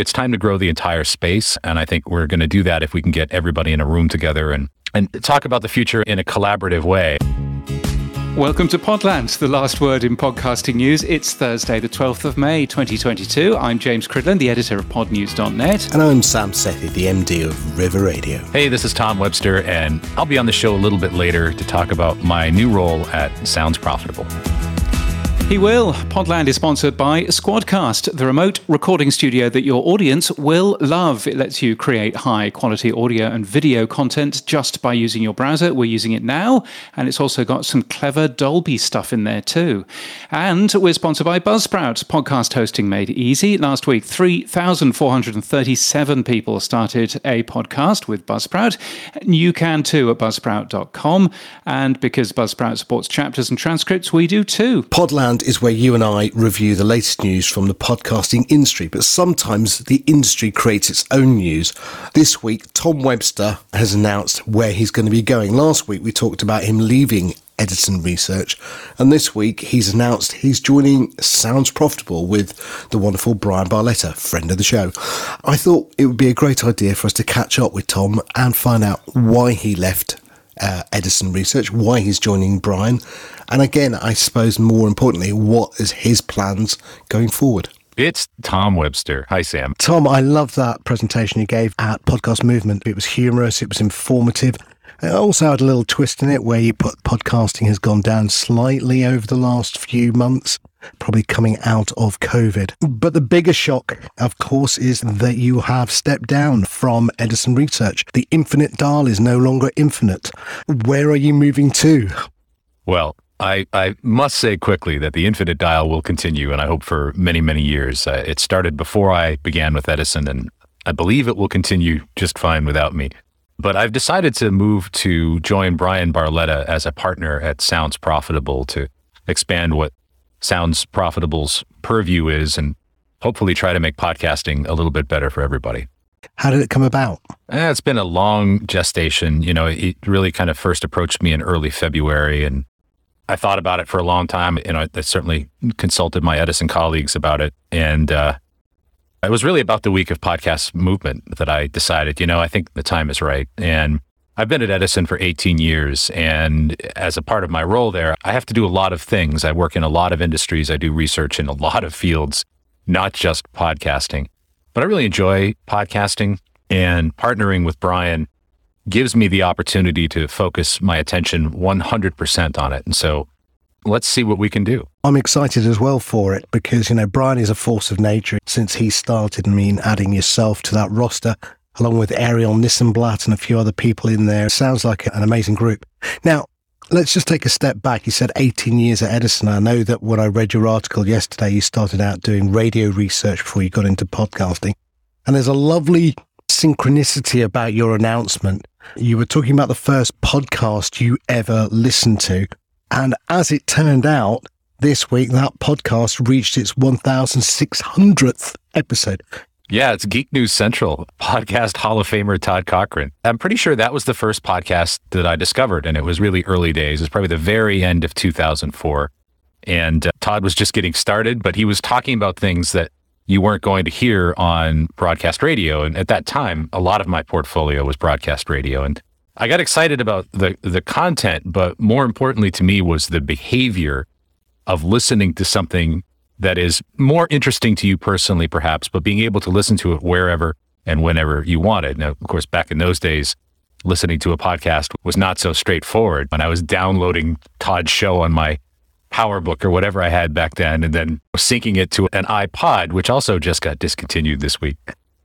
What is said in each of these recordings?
it's time to grow the entire space. And I think we're going to do that if we can get everybody in a room together and, and talk about the future in a collaborative way. Welcome to Podland, the last word in podcasting news. It's Thursday, the 12th of May, 2022. I'm James Cridland, the editor of podnews.net. And I'm Sam Sethi, the MD of River Radio. Hey, this is Tom Webster, and I'll be on the show a little bit later to talk about my new role at Sounds Profitable. He will. Podland is sponsored by Squadcast, the remote recording studio that your audience will love. It lets you create high quality audio and video content just by using your browser. We're using it now, and it's also got some clever Dolby stuff in there too. And we're sponsored by Buzzsprout, podcast hosting made easy. Last week, 3,437 people started a podcast with Buzzsprout. You can too at buzzsprout.com. And because Buzzsprout supports chapters and transcripts, we do too. Podland is where you and I review the latest news from the podcasting industry, but sometimes the industry creates its own news. This week, Tom Webster has announced where he's going to be going. Last week, we talked about him leaving Edison Research, and this week he's announced he's joining Sounds Profitable with the wonderful Bryan Barletta, friend of the show. I thought it would be a great idea for us to catch up with Tom and find out why he left uh, Edison Research, why he's joining Bryan, and again, I suppose more importantly, what is his plans going forward? It's Tom Webster. Hi, Sam. Tom, I love that presentation you gave at Podcast Movement. It was humorous, it was informative. It also had a little twist in it where you put podcasting has gone down slightly over the last few months, probably coming out of COVID. But the bigger shock, of course, is that you have stepped down from Edison Research. The infinite dial is no longer infinite. Where are you moving to? Well, I, I must say quickly that the infinite dial will continue, and I hope for many, many years. Uh, it started before I began with Edison, and I believe it will continue just fine without me. But I've decided to move to join Bryan Barletta as a partner at Sounds Profitable to expand what Sounds Profitable's purview is and hopefully try to make podcasting a little bit better for everybody. How did it come about? Eh, it's been a long gestation. You know, it really kind of first approached me in early February and I thought about it for a long time. You know, I certainly consulted my Edison colleagues about it. And uh, it was really about the week of podcast movement that I decided, you know, I think the time is right. And I've been at Edison for 18 years. And as a part of my role there, I have to do a lot of things. I work in a lot of industries, I do research in a lot of fields, not just podcasting. But I really enjoy podcasting and partnering with Bryan gives me the opportunity to focus my attention 100% on it. And so let's see what we can do. I'm excited as well for it because, you know, Bryan is a force of nature since he started. I mean, adding yourself to that roster, along with Arielle Nissenblatt and a few other people in there, sounds like an amazing group. Now, let's just take a step back. You said 18 years at Edison. I know that when I read your article yesterday, you started out doing radio research before you got into podcasting. And there's a lovely synchronicity about your announcement. You were talking about the first podcast you ever listened to. And as it turned out, this week that podcast reached its 1600th episode. Yeah, it's Geek News Central, podcast Hall of Famer Todd Cochran. I'm pretty sure that was the first podcast that I discovered, and it was really early days. It was probably the very end of 2004. And uh, Todd was just getting started, but he was talking about things that you weren't going to hear on broadcast radio. And at that time, a lot of my portfolio was broadcast radio. And I got excited about the, the content, but more importantly to me was the behavior of listening to something that is more interesting to you personally, perhaps, but being able to listen to it wherever and whenever you wanted. Now, of course, back in those days, listening to a podcast was not so straightforward. When I was downloading Todd's show on my PowerBook or whatever I had back then, and then syncing it to an iPod, which also just got discontinued this week.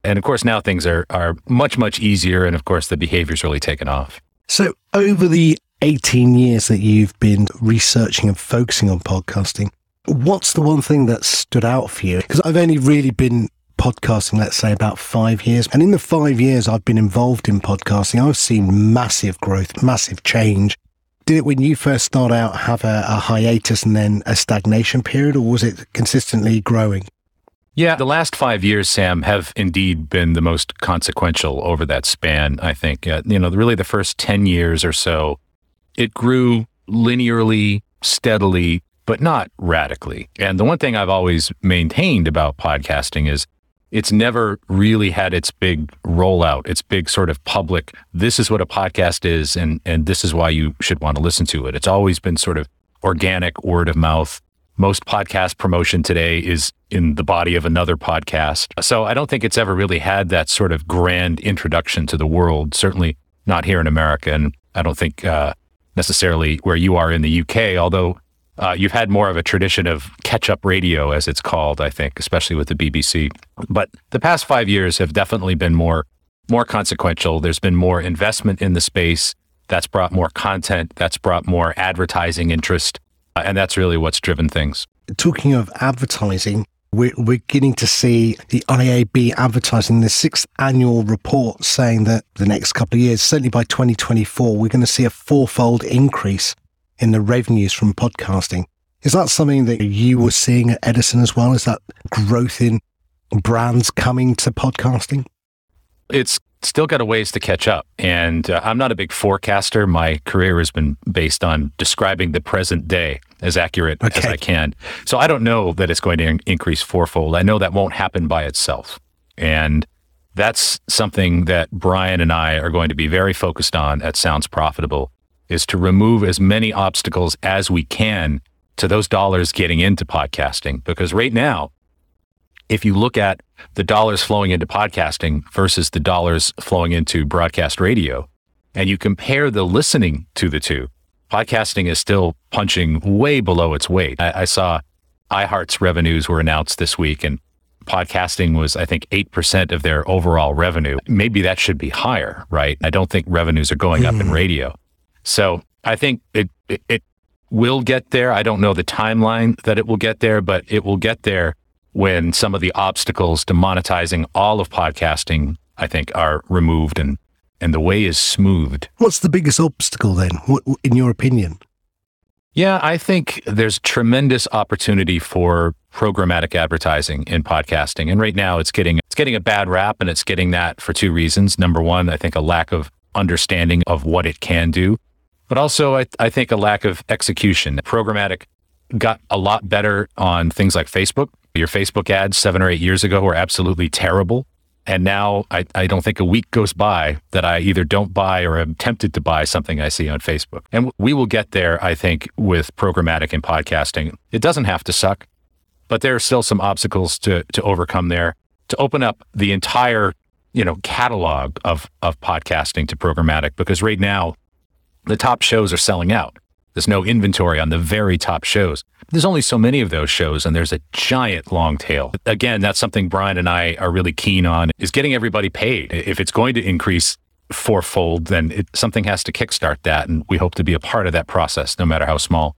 And of course, now things are, are much, much easier. And of course, the behavior's really taken off. So, over the 18 years that you've been researching and focusing on podcasting, what's the one thing that stood out for you? Because I've only really been podcasting, let's say, about five years. And in the five years I've been involved in podcasting, I've seen massive growth, massive change did it when you first start out have a, a hiatus and then a stagnation period, or was it consistently growing? Yeah, the last five years, Sam, have indeed been the most consequential over that span. I think, uh, you know, really the first 10 years or so, it grew linearly, steadily, but not radically. And the one thing I've always maintained about podcasting is it's never really had its big rollout, its big sort of public, this is what a podcast is, and, and this is why you should want to listen to it. It's always been sort of organic word of mouth. Most podcast promotion today is in the body of another podcast. So I don't think it's ever really had that sort of grand introduction to the world, certainly not here in America. And I don't think uh, necessarily where you are in the UK, although uh, you've had more of a tradition of catch up radio, as it's called, I think, especially with the BBC. But the past five years have definitely been more, more consequential. There's been more investment in the space. That's brought more content. That's brought more advertising interest. Uh, and that's really what's driven things. Talking of advertising, we're, we're getting to see the IAB advertising the sixth annual report saying that the next couple of years, certainly by 2024, we're going to see a fourfold increase in the revenues from podcasting. Is that something that you were seeing at Edison as well? Is that growth in brands coming to podcasting? It's still got a ways to catch up. And uh, I'm not a big forecaster. My career has been based on describing the present day as accurate okay. as I can. So I don't know that it's going to in- increase fourfold. I know that won't happen by itself. And that's something that Bryan and I are going to be very focused on at Sounds Profitable is to remove as many obstacles as we can to those dollars getting into podcasting. Because right now, if you look at the dollars flowing into podcasting versus the dollars flowing into broadcast radio, and you compare the listening to the two, podcasting is still punching way below its weight. I, I saw iHeart's revenues were announced this week, and podcasting was, I think, 8% of their overall revenue. Maybe that should be higher, right? I don't think revenues are going up in hmm. radio. So I think it, it, it will get there. I don't know the timeline that it will get there, but it will get there when some of the obstacles to monetizing all of podcasting, I think, are removed and and the way is smoothed. What's the biggest obstacle then, what, in your opinion? Yeah, I think there's tremendous opportunity for programmatic advertising in podcasting, and right now it's getting it's getting a bad rap, and it's getting that for two reasons. Number one, I think a lack of understanding of what it can do, but also I, I think a lack of execution. Programmatic got a lot better on things like Facebook. Your Facebook ads seven or eight years ago were absolutely terrible. And now I, I don't think a week goes by that I either don't buy or am tempted to buy something I see on Facebook. And we will get there, I think, with programmatic and podcasting. It doesn't have to suck, but there are still some obstacles to, to overcome there to open up the entire, you know, catalog of, of podcasting to programmatic. Because right now, the top shows are selling out. There's no inventory on the very top shows. There's only so many of those shows and there's a giant long tail. Again, that's something Bryan and I are really keen on is getting everybody paid. If it's going to increase fourfold, then it, something has to kickstart that. And we hope to be a part of that process, no matter how small.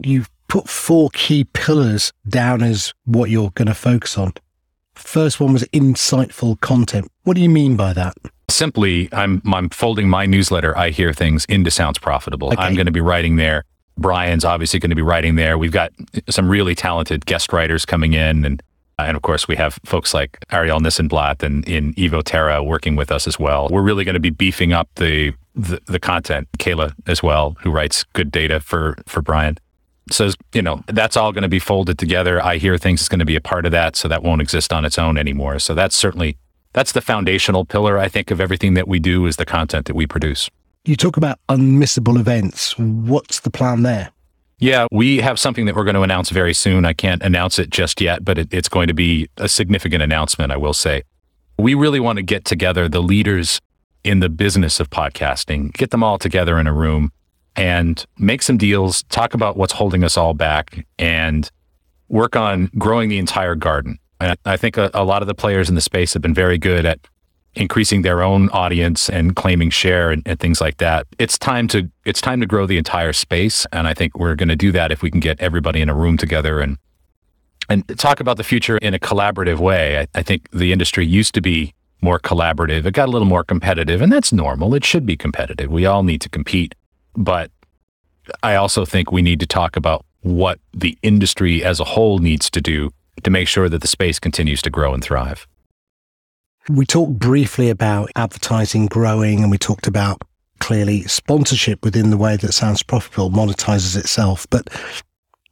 You've put four key pillars down as what you're going to focus on. First one was insightful content. What do you mean by that? Simply, I'm I'm folding my newsletter. I hear things into Sounds Profitable. Okay. I'm going to be writing there. Bryan's obviously going to be writing there. We've got some really talented guest writers coming in, and uh, and of course we have folks like Arielle Nissenblatt and in Evo Terra working with us as well. We're really going to be beefing up the, the the content. Kayla as well, who writes good data for for Bryan. So you know that's all going to be folded together. I hear things is going to be a part of that, so that won't exist on its own anymore. So that's certainly that's the foundational pillar, I think, of everything that we do is the content that we produce. You talk about unmissable events. What's the plan there? Yeah, we have something that we're going to announce very soon. I can't announce it just yet, but it, it's going to be a significant announcement, I will say. We really want to get together the leaders in the business of podcasting, get them all together in a room and make some deals, talk about what's holding us all back, and work on growing the entire garden. And I think a, a, lot of the players in the space have been very good at increasing their own audience and claiming share and, and things like that. It's time to it's time to grow the entire space, and I think we're going to do that if we can get everybody in a room together and and talk about the future in a collaborative way. I, I think the industry used to be more collaborative. It got a little more competitive, and that's normal. It should be competitive. We all need to compete, but I also think we need to talk about what the industry as a whole needs to do to make sure that the space continues to grow and thrive. We talked briefly about advertising growing and we talked about clearly sponsorship within the way that sounds profitable monetizes itself. But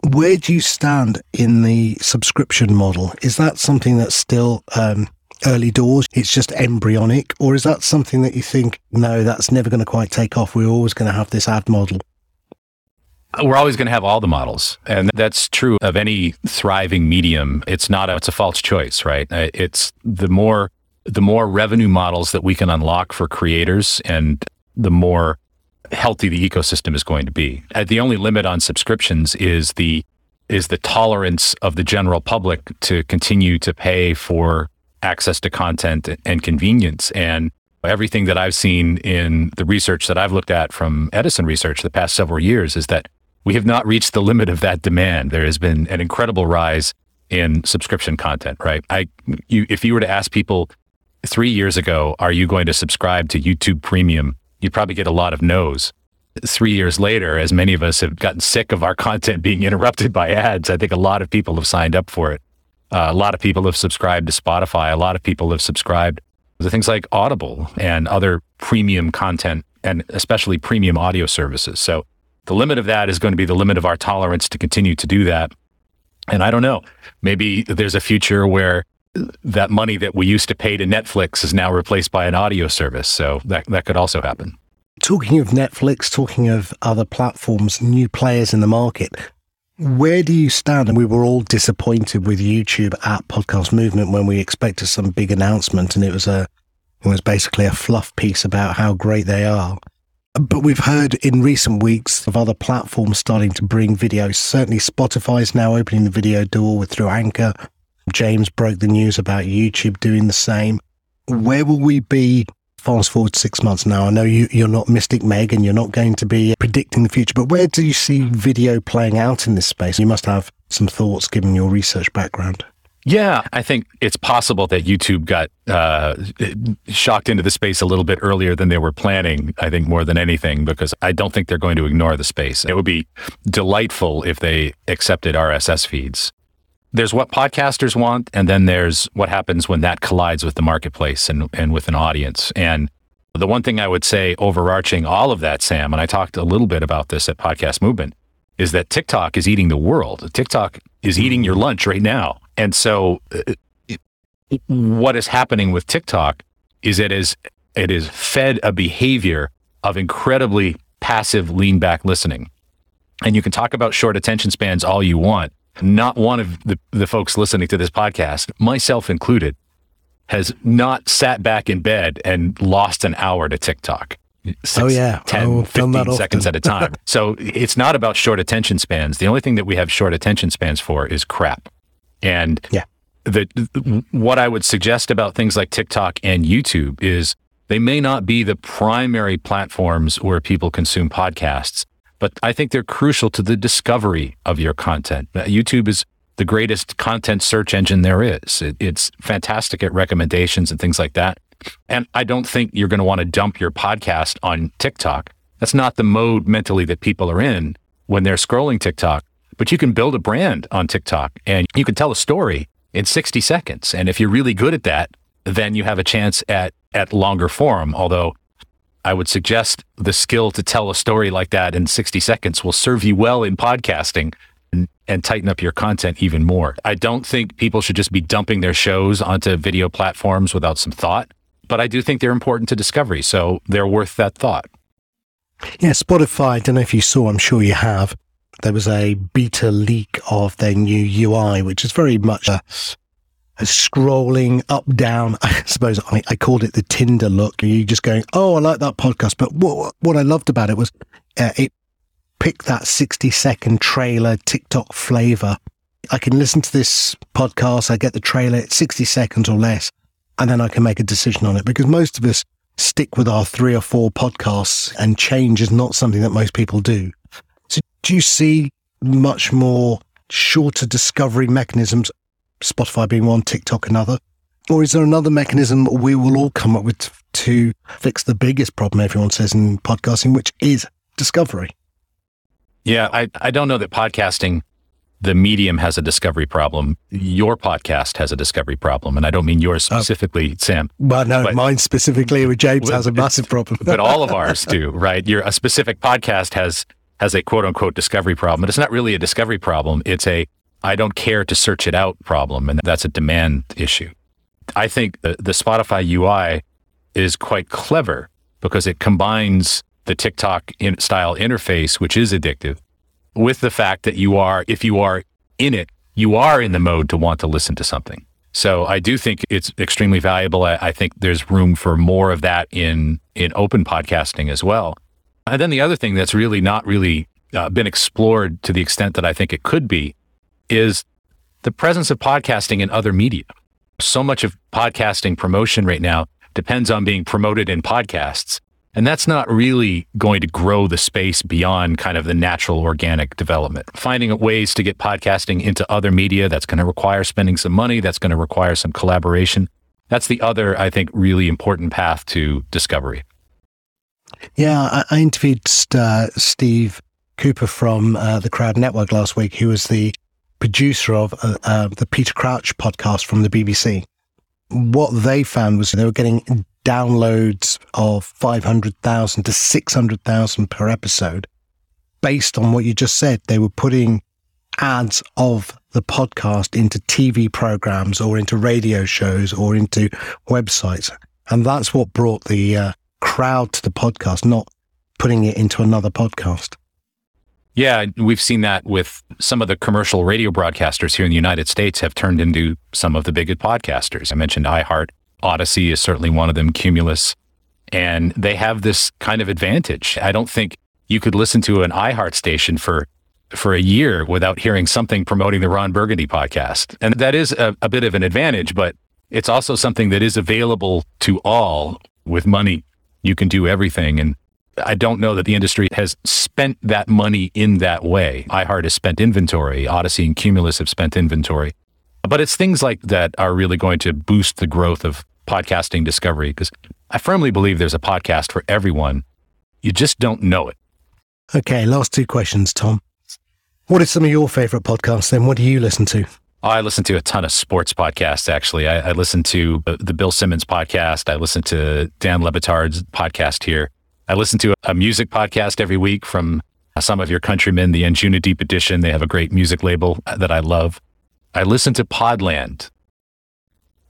Where do you stand in the subscription model? Is that something that's still um, early doors? It's just embryonic, or is that something that you think, no, that's never going to quite take off? We're always going to have this ad model. We're always going to have all the models, and that's true of any thriving medium. It's not a, it's a false choice, right? Uh, it's the more the more revenue models that we can unlock for creators, and the more healthy the ecosystem is going to be. Uh, the only limit on subscriptions is the is the tolerance of the general public to continue to pay for access to content and convenience. And everything that I've seen in the research that I've looked at from Edison Research the past several years is that we have not reached the limit of that demand. There has been an incredible rise in subscription content, right? I, you, if you were to ask people three years ago, are you going to subscribe to YouTube Premium? You'd probably get a lot of no's. Three years later, as many of us have gotten sick of our content being interrupted by ads, I think a lot of people have signed up for it. Uh, a lot of people have subscribed to Spotify. A lot of people have subscribed to things like Audible and other premium content and especially premium audio services. So the limit of that is going to be the limit of our tolerance to continue to do that. And I don't know, maybe there's a future where that money that we used to pay to Netflix is now replaced by an audio service. So that, that could also happen. Talking of Netflix, talking of other platforms, new players in the market, where do you stand? And we were all disappointed with YouTube at Podcast Movement when we expected some big announcement, and it was a it was basically a fluff piece about how great they are. But we've heard in recent weeks of other platforms starting to bring videos. Certainly, Spotify is now opening the video door with through Anchor. James broke the news about YouTube doing the same. Where will we be fast forward six months now? I know you, you're not Mystic Meg and you're not going to be predicting the future, but where do you see video playing out in this space? You must have some thoughts given your research background. Yeah, I think it's possible that YouTube got uh, shocked into the space a little bit earlier than they were planning. I think more than anything, because I don't think they're going to ignore the space. It would be delightful if they accepted RSS feeds. There's what podcasters want, and then there's what happens when that collides with the marketplace and, and with an audience. And the one thing I would say overarching all of that, Sam, and I talked a little bit about this at Podcast Movement, is that TikTok is eating the world. TikTok is eating your lunch right now. And so, uh, what is happening with TikTok is it is it is fed a behavior of incredibly passive lean back listening. And you can talk about short attention spans all you want. Not one of the, the folks listening to this podcast, myself included, has not sat back in bed and lost an hour to TikTok. Six, oh yeah. 10 oh, 15 seconds at a time. So it's not about short attention spans. The only thing that we have short attention spans for is crap. And yeah. the what I would suggest about things like TikTok and YouTube is they may not be the primary platforms where people consume podcasts, but I think they're crucial to the discovery of your content. Uh, YouTube is the greatest content search engine there is. It, it's fantastic at recommendations and things like that. And I don't think you're going to want to dump your podcast on TikTok. That's not the mode mentally that people are in when they're scrolling TikTok. But you can build a brand on TikTok and you can tell a story in 60 seconds. And if you're really good at that, then you have a chance at, at longer form. Although I would suggest the skill to tell a story like that in 60 seconds will serve you well in podcasting and, and tighten up your content even more. I don't think people should just be dumping their shows onto video platforms without some thought, but I do think they're important to discovery. So they're worth that thought. Yeah, Spotify, I don't know if you saw, I'm sure you have there was a beta leak of their new UI, which is very much a, scrolling up down. I suppose I, I, called it the Tinder look. You're just going, oh, I like that podcast. But what what I loved about it was uh, it picked that sixty second trailer TikTok flavor. I can listen to this podcast. I get the trailer at sixty seconds or less, and then I can make a decision on it. Because most of us stick with our three or four podcasts, and change is not something that most people do. So do you see much more shorter discovery mechanisms, Spotify being one, TikTok another? Or is there another mechanism we will all come up with to fix the biggest problem everyone says in podcasting, which is discovery? Yeah, I, I don't know that podcasting, the medium has a discovery problem. Your podcast has a discovery problem. And I don't mean yours oh. specifically, Sam. Well, no, but, mine specifically with James has a massive problem. but all of ours do, right? Your, a specific podcast has has a quote unquote discovery problem. But it's not really a discovery problem. It's a I don't care to search it out problem. And that's a demand issue. I think the, the Spotify UI is quite clever because it combines the TikTok in style interface, which is addictive, with the fact that you are, if you are in it, you are in the mode to want to listen to something. So I do think it's extremely valuable. I, I think there's room for more of that in in open podcasting as well. And then the other thing that's really not really uh, been explored to the extent that I think it could be is the presence of podcasting in other media. So much of podcasting promotion right now depends on being promoted in podcasts. And that's not really going to grow the space beyond kind of the natural organic development. Finding ways to get podcasting into other media that's going to require spending some money, that's going to require some collaboration. That's the other, I think, really important path to discovery. Yeah, I, I interviewed uh, Steve Cooper from uh, the Crowd Network last week, who was the producer of uh, uh the Peter Crouch podcast from the BBC. What they found was they were getting downloads of 500,000 to 600,000 per episode. Based on what you just said, they were putting ads of the podcast into TV programs or into radio shows or into websites. And that's what brought the uh, crowd to the podcast, not putting it into another podcast. Yeah, we've seen that with some of the commercial radio broadcasters here in the United States have turned into some of the biggest podcasters. I mentioned iHeart Odyssey is certainly one of them, Cumulus. And they have this kind of advantage. I don't think you could listen to an iHeart station for for a year without hearing something promoting the Ron Burgundy podcast. And that is a, a bit of an advantage, but it's also something that is available to all with money. You can do everything. And I don't know that the industry has spent that money in that way. iHeart has spent inventory. Odyssey and Cumulus have spent inventory. But it's things like that are really going to boost the growth of podcasting discovery because I firmly believe there's a podcast for everyone. You just don't know it. Okay, last two questions, Tom. What are some of your favorite podcasts then? What do you listen to? I listen to a ton of sports podcasts, actually. I, I listen to uh, the Bill Simmons podcast. I listen to Dan Le Batard's podcast here. I listen to a music podcast every week from some of your countrymen, the Anjunadeep Edition. They have a great music label uh, that I love. I listen to Podland,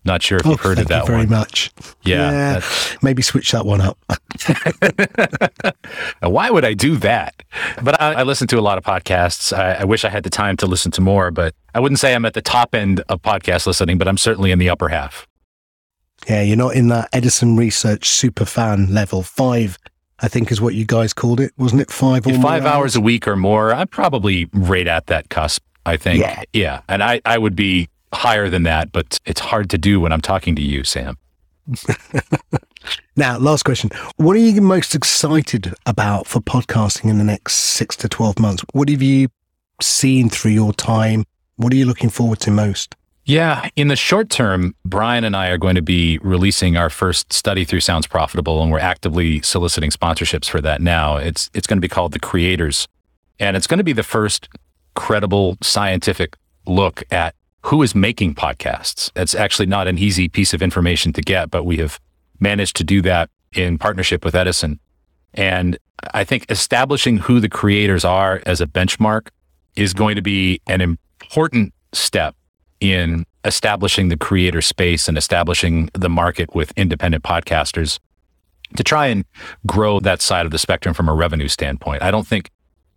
not sure if you've oh, heard of that very one. very much. Yeah. yeah maybe switch that one up. Why would I do that? But I, I, listen to a lot of podcasts. I, I, wish I had the time to listen to more, but I wouldn't say I'm at the top end of podcast listening, but I'm certainly in the upper half. Yeah, you're not in that Edison Research super fan level. Five, I think, is what you guys called it, wasn't it? Five or five hours? hours a week or more. I'm probably right at that cusp. I think. Yeah. Yeah. And I, I would be higher than that, but it's hard to do when I'm talking to you, Sam. now, last question. What are you most excited about for podcasting in the next six to 12 months? What have you seen through your time? What are you looking forward to most? Yeah, in the short term, Bryan and I are going to be releasing our first study through Sounds Profitable, and we're actively soliciting sponsorships for that now. It's it's going to be called The Creators, and it's going to be the first credible scientific look at who is making podcasts. That's actually not an easy piece of information to get, but we have managed to do that in partnership with Edison. And I think establishing who the creators are as a benchmark is going to be an important step in establishing the creator space and establishing the market with independent podcasters to try and grow that side of the spectrum from a revenue standpoint. I don't think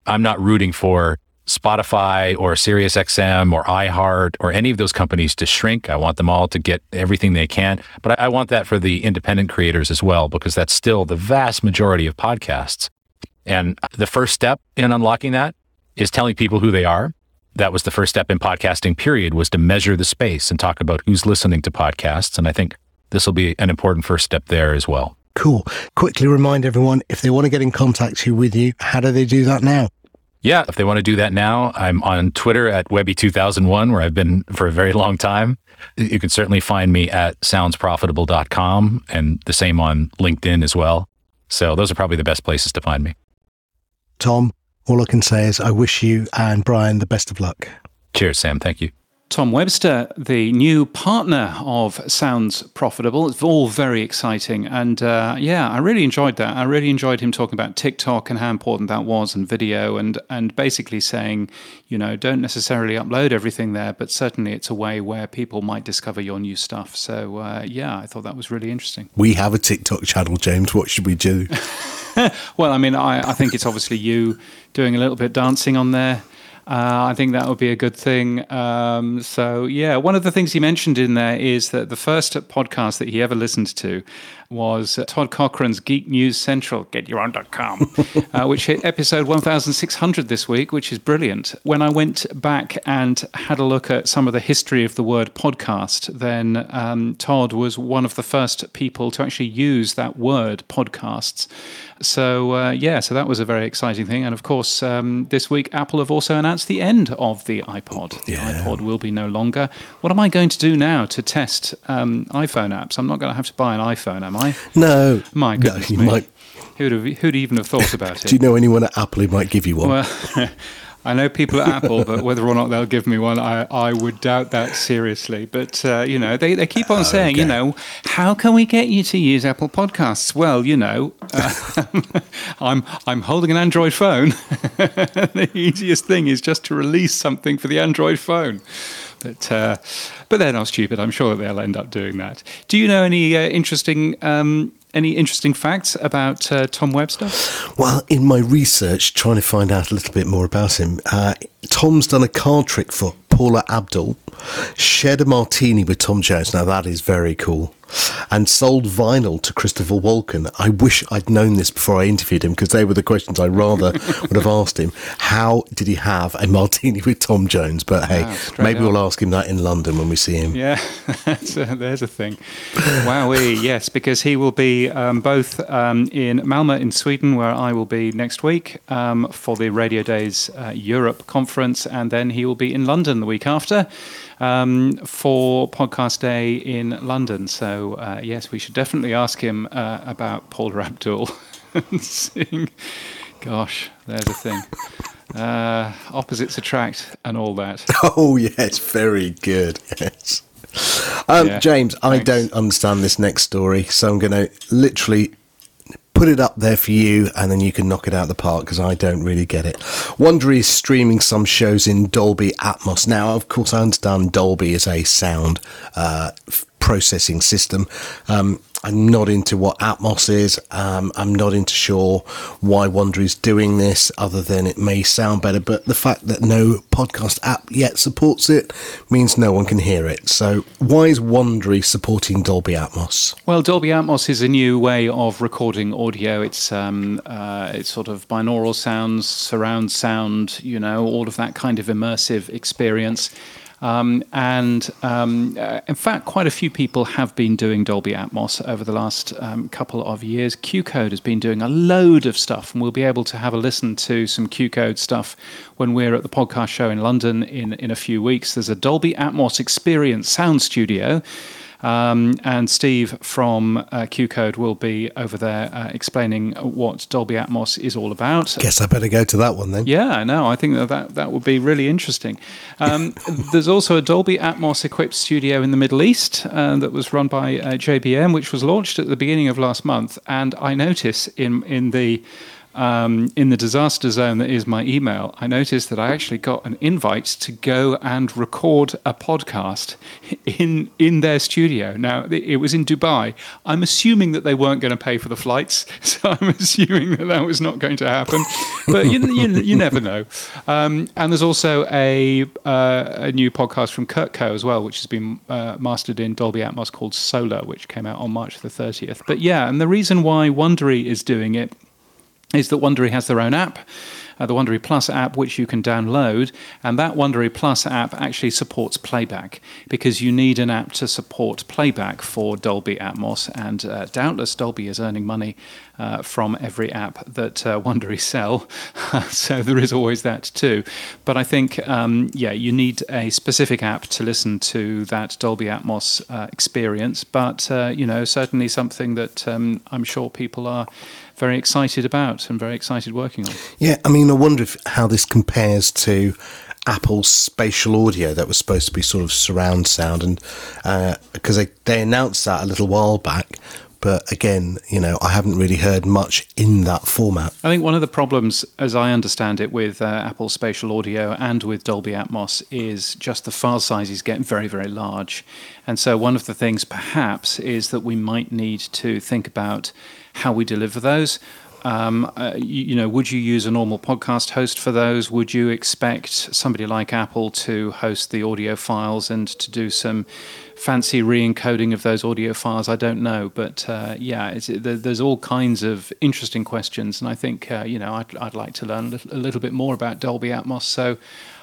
I'm not rooting for Spotify or SiriusXM or iHeart or any of those companies to shrink. I want them all to get everything they can. But I, want that for the independent creators as well, because that's still the vast majority of podcasts. And the first step in unlocking that is telling people who they are. That was the first step in podcasting, period, was to measure the space and talk about who's listening to podcasts. And I think this will be an important first step there as well. Cool. Quickly remind everyone if they want to get in contact with you, how do they do that now? Yeah, if they want to do that now, I'm on Twitter at Webby2001, where I've been for a very long time. You can certainly find me at soundsprofitable.com and the same on LinkedIn as well. So those are probably the best places to find me. Tom, all I can say is I wish you and Bryan the best of luck. Cheers, Sam. Thank you. Tom Webster, the new partner of Sounds Profitable. It's all very exciting. And uh, yeah, I really enjoyed that. I really enjoyed him talking about TikTok and how important that was and video and, and basically saying, you know, don't necessarily upload everything there, but certainly it's a way where people might discover your new stuff. So uh, yeah, I thought that was really interesting. We have a TikTok channel, James. What should we do? well, I mean, I, I think it's obviously you doing a little bit dancing on there. Uh, I think that would be a good thing. Um, so, yeah, one of the things he mentioned in there is that the first podcast that he ever listened to was Todd Cochran's Geek News Central, getyourown.com, uh, which hit episode 1600 this week, which is brilliant. When I went back and had a look at some of the history of the word podcast, then um, Todd was one of the first people to actually use that word podcasts. So, uh, yeah, so that was a very exciting thing. And of course, um, this week, Apple have also announced the end of the iPod. The yeah. iPod will be no longer. What am I going to do now to test um, iPhone apps? I'm not going to have to buy an iPhone, am I? No. My goodness. No, might. Who'd, have, who'd even have thought about it? Do you know anyone at Apple who might give you one? Well, I know people at Apple, but whether or not they'll give me one, I, I would doubt that seriously. But, uh, you know, they, they keep on saying, okay. you know, how can we get you to use Apple Podcasts? Well, you know, uh, I'm, I'm holding an Android phone. the easiest thing is just to release something for the Android phone. But uh, but they're not stupid. I'm sure that they'll end up doing that. Do you know any uh, interesting um, any interesting facts about uh, Tom Webster? Well, in my research, trying to find out a little bit more about him, uh, Tom's done a card trick for Paula Abdul, shared a martini with Tom Jones. Now that is very cool and sold vinyl to Christopher Walken. I wish I'd known this before I interviewed him because they were the questions I rather would have asked him. How did he have a martini with Tom Jones? But hey, wow, maybe we'll ask him that in London when we see him. Yeah, there's a thing. Wowee, yes, because he will be um, both um, in Malmö in Sweden, where I will be next week um, for the Radio Days uh, Europe conference, and then he will be in London the week after um, for Podcast Day in London. So, uh, yes, we should definitely ask him uh, about Paula Abdul and seeing, gosh, there's a thing. Uh, opposites attract and all that. Oh, yes, very good. Yes. Um, yeah, James, thanks. I don't understand this next story, so I'm going to literally put it up there for you and then you can knock it out of the park because I don't really get it. Wondery is streaming some shows in Dolby Atmos. Now, of course, I understand Dolby is a sound uh, processing system. Um, I'm not into what Atmos is. Um, I'm not into sure why Wondery is doing this, other than it may sound better. But the fact that no podcast app yet supports it means no one can hear it. So why is Wondery supporting Dolby Atmos? Well, Dolby Atmos is a new way of recording audio. It's um, uh, it's sort of binaural sounds, surround sound, you know, all of that kind of immersive experience. Um, and um, uh, in fact, quite a few people have been doing Dolby Atmos over the last um, couple of years. QCODE has been doing a load of stuff, and we'll be able to have a listen to some QCODE stuff when we're at the podcast show in London in, in a few weeks. There's a Dolby Atmos Experience Sound Studio. Um, and Steve from uh, QCODE will be over there uh, explaining what Dolby Atmos is all about. Guess I better go to that one then. Yeah, no, I think that that, that would be really interesting. Um, there's also a Dolby Atmos equipped studio in the Middle East uh, that was run by uh, JBM, which was launched at the beginning of last month. And I notice in in the um, in the disaster zone that is my email, I noticed that I actually got an invite to go and record a podcast in in their studio. Now it was in Dubai. I'm assuming that they weren't going to pay for the flights, so I'm assuming that that was not going to happen. But you you, you never know. Um, and there's also a uh, a new podcast from Kurtco as well, which has been uh, mastered in Dolby Atmos called Solar, which came out on March the 30th. But yeah, and the reason why Wondery is doing it is that Wondery has their own app uh, the Wondery Plus app, which you can download. And that Wondery Plus app actually supports playback because you need an app to support playback for Dolby Atmos. And uh, doubtless Dolby is earning money uh, from every app that uh, Wondery sell. so there is always that too. But I think, um, yeah, you need a specific app to listen to that Dolby Atmos uh, experience. But, uh, you know, certainly something that um, I'm sure people are very excited about and very excited working on. Yeah, I mean, I wonder if, how this compares to Apple's spatial audio that was supposed to be sort of surround sound, and because uh, they they announced that a little while back, but again, you know, I haven't really heard much in that format. I think one of the problems, as I understand it, with uh, Apple Spatial Audio and with Dolby Atmos is just the file sizes get very, very large. And so, one of the things perhaps is that we might need to think about how we deliver those. Um, uh, you, you, know, would you use a normal podcast host for those? Would you expect somebody like Apple to host the audio files and to do some fancy re-encoding of those audio files? I don't know, but uh, yeah, there's all kinds of interesting questions, and I think uh, you know I'd, I'd, like to learn a little bit more about Dolby Atmos. So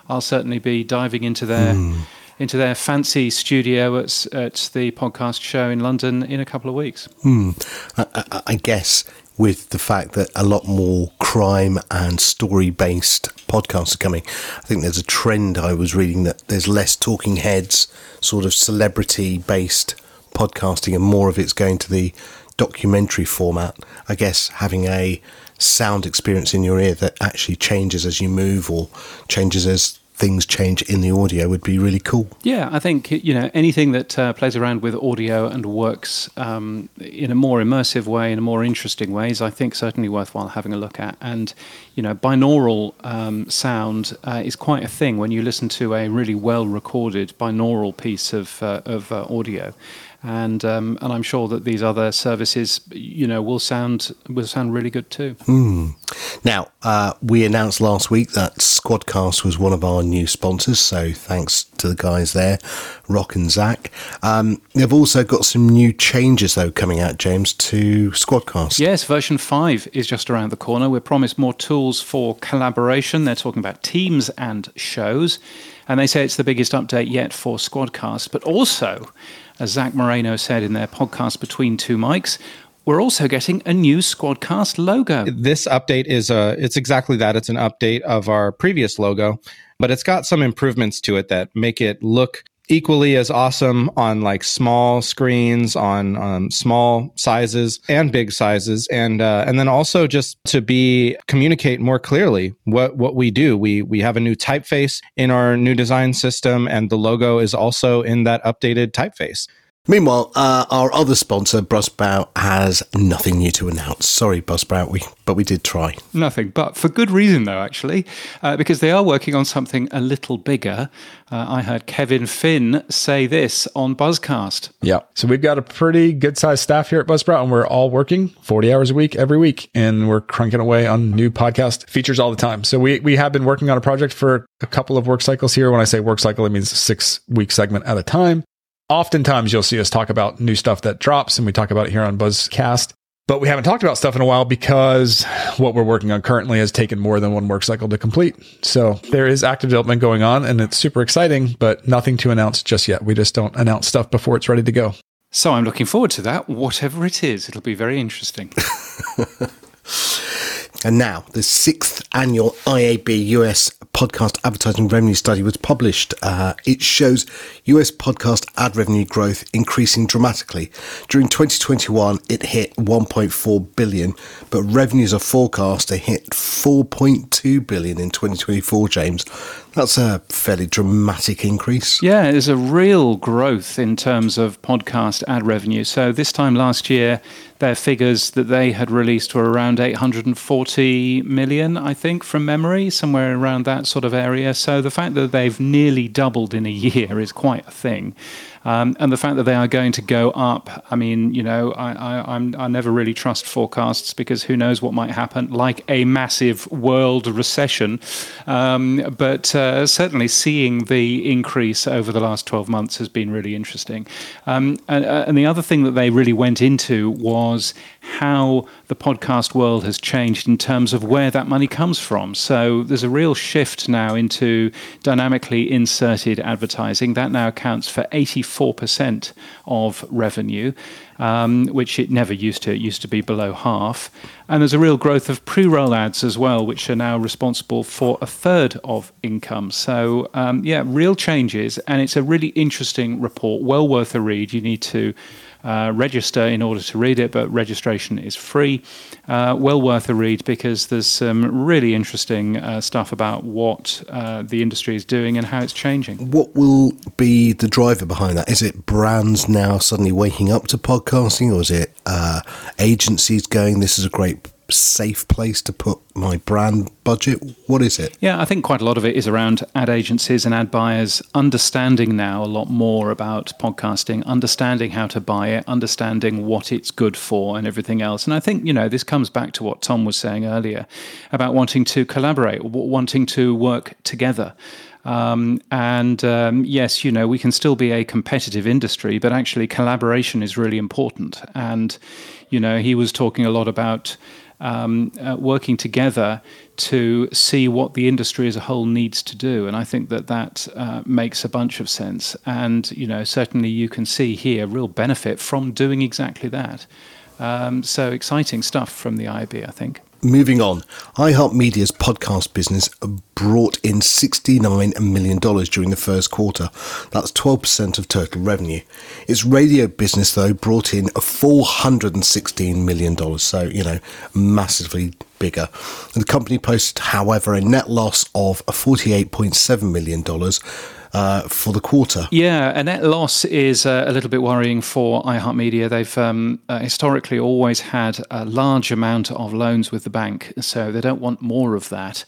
I'll certainly be diving into their. Mm. Into their fancy studio at, at the podcast show in London in a couple of weeks. Hmm. I, I guess with the fact that a lot more crime and story based podcasts are coming. I think there's a trend I was reading that there's less talking heads, sort of celebrity based podcasting, and more of it's going to the documentary format. I guess having a sound experience in your ear that actually changes as you move or changes as things change in the audio would be really cool. Yeah, I think you know anything that uh, plays around with audio and works um, in a more immersive way, in a more interesting ways, I think certainly worthwhile having a look at. And you know, binaural um, sound uh, is quite a thing when you listen to a really well recorded binaural piece of uh, of uh, audio and um, and I'm sure that these other services, you know, will sound will sound really good too. Mm. Now, uh, we announced last week that Squadcast was one of our new sponsors, so thanks to the guys there, Rock and Zach. Um, they've also got some new changes though coming out, James, to Squadcast. Yes, version five is just around the corner. We're promised more tools for collaboration. They're talking about teams and shows. And they say it's the biggest update yet for Squadcast, but also as Zach Moreno said in their podcast Between Two Mics, we're also getting a new Squadcast logo. This update is a it's exactly that. It's an update of our previous logo, but it's got some improvements to it that make it look equally as awesome on like small screens on um, small sizes and big sizes. And uh, and then also just to be communicate more clearly what what we do. We we have a new typeface in our new design system and the logo is also in that updated typeface Meanwhile, uh, our other sponsor, Buzzsprout, has nothing new to announce. Sorry, Buzzsprout, we, but we did try. Nothing, but for good reason, though, actually, uh, because they are working on something a little bigger. Uh, I heard Kevin Finn say this on Buzzcast. Yeah. So we've got a pretty good sized staff here at Buzzsprout, and we're all working 40 hours a week every week, and we're cranking away on new podcast features all the time. So we, we have been working on a project for a couple of work cycles here. When I say work cycle, it means six week segment at a time oftentimes you'll see us talk about new stuff that drops and we talk about it here on Buzzcast. But we haven't talked about stuff in a while because what we're working on currently has taken more than one work cycle to complete. So there is active development going on and it's super exciting, but nothing to announce just yet. We just don't announce stuff before it's ready to go. So I'm looking forward to that, whatever it is. It'll be very interesting. And now, the sixth annual IAB US podcast advertising revenue study was published. Uh, it shows US podcast ad revenue growth increasing dramatically. During 2021, it hit 1.4 billion, but revenues are forecast to hit 4.2 billion in 2024, James. That's a fairly dramatic increase. Yeah, there's a real growth in terms of podcast ad revenue. So this time last year, their figures that they had released were around 840 million, I think, from memory, somewhere around that sort of area. So the fact that they've nearly doubled in a year is quite a thing. Um, and the fact that they are going to go up, I mean, you know, I, I, I'm, I never really trust forecasts because who knows what might happen, like a massive world recession. Um, but uh, certainly seeing the increase over the last 12 months has been really interesting. Um, and, uh, and the other thing that they really went into was how the podcast world has changed in terms of where that money comes from. So there's a real shift now into dynamically inserted advertising. That now accounts for 84% of revenue, um, which it never used to. It used to be below half. And there's a real growth of pre roll ads as well, which are now responsible for a third of income. So, um, yeah, real changes. And it's a really interesting report, well worth a read. You need to uh, register in order to read it, but registration is free. Uh, well worth a read because there's some really interesting uh, stuff about what uh, the industry is doing and how it's changing. What will be the driver behind that? Is it brands now suddenly waking up to podcasting, or is it uh, agencies going, this is a great safe place to put my brand budget? What is it? Yeah, I think quite a lot of it is around ad agencies and ad buyers understanding now a lot more about podcasting, understanding how to buy it, understanding what it's good for, and everything else. And I think, you know, this comes back to what Tom was saying earlier about wanting to collaborate, wanting to work together. Um, and um, yes, you know, we can still be a competitive industry, but actually collaboration is really important. And, you know, he was talking a lot about um, uh, working together to see what the industry as a whole needs to do. And I think that that uh, makes a bunch of sense. And, you know, certainly you can see here real benefit from doing exactly that. Um, so exciting stuff from the IB, I think. Moving on, iHeartMedia's podcast business brought in $69 million during the first quarter. That's 12% of total revenue. Its radio business, though, brought in $416 million, so, you know, massively bigger. The company posted, however, a net loss of $48.7 million uh, for the quarter. Yeah, a net loss is uh, a little bit worrying for iHeartMedia. They've um, uh, historically always had a large amount of loans with the bank, so they don't want more of that.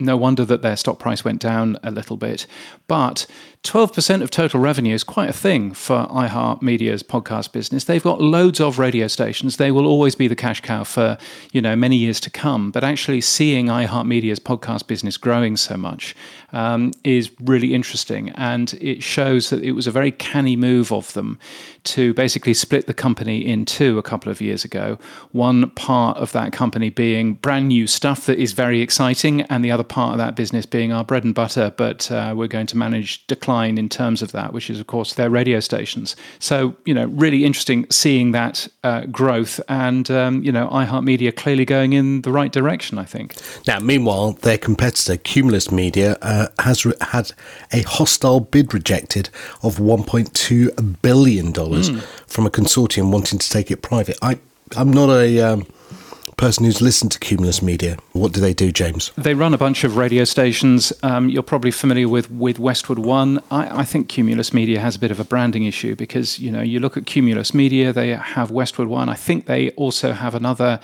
No wonder that their stock price went down a little bit. But 12% of total revenue is quite a thing for iHeartMedia's podcast business. They've got loads of radio stations. They will always be the cash cow for, you know, many years to come. But actually seeing iHeartMedia's podcast business growing so much um, is really interesting. And it shows that it was a very canny move of them to basically split the company in two a couple of years ago. One part of that company being brand new stuff that is very exciting, and the other part of that business being our bread and butter, but uh, we're going to manage decline in terms of that, which is, of course, their radio stations. So, you know, really interesting seeing that uh, growth and, um, you know, iHeartMedia clearly going in the right direction, I think. Now, meanwhile, their competitor, Cumulus Media, uh, has re- had a hostile bid rejected of $1.2 billion mm. from a consortium wanting to take it private. I, I'm not a. Um, person who's listened to Cumulus Media. What do they do, James? They run a bunch of radio stations. Um, you're probably familiar with with Westwood One. I, I, think Cumulus Media has a bit of a branding issue because you know you look at Cumulus Media, they have Westwood One. I think they also have another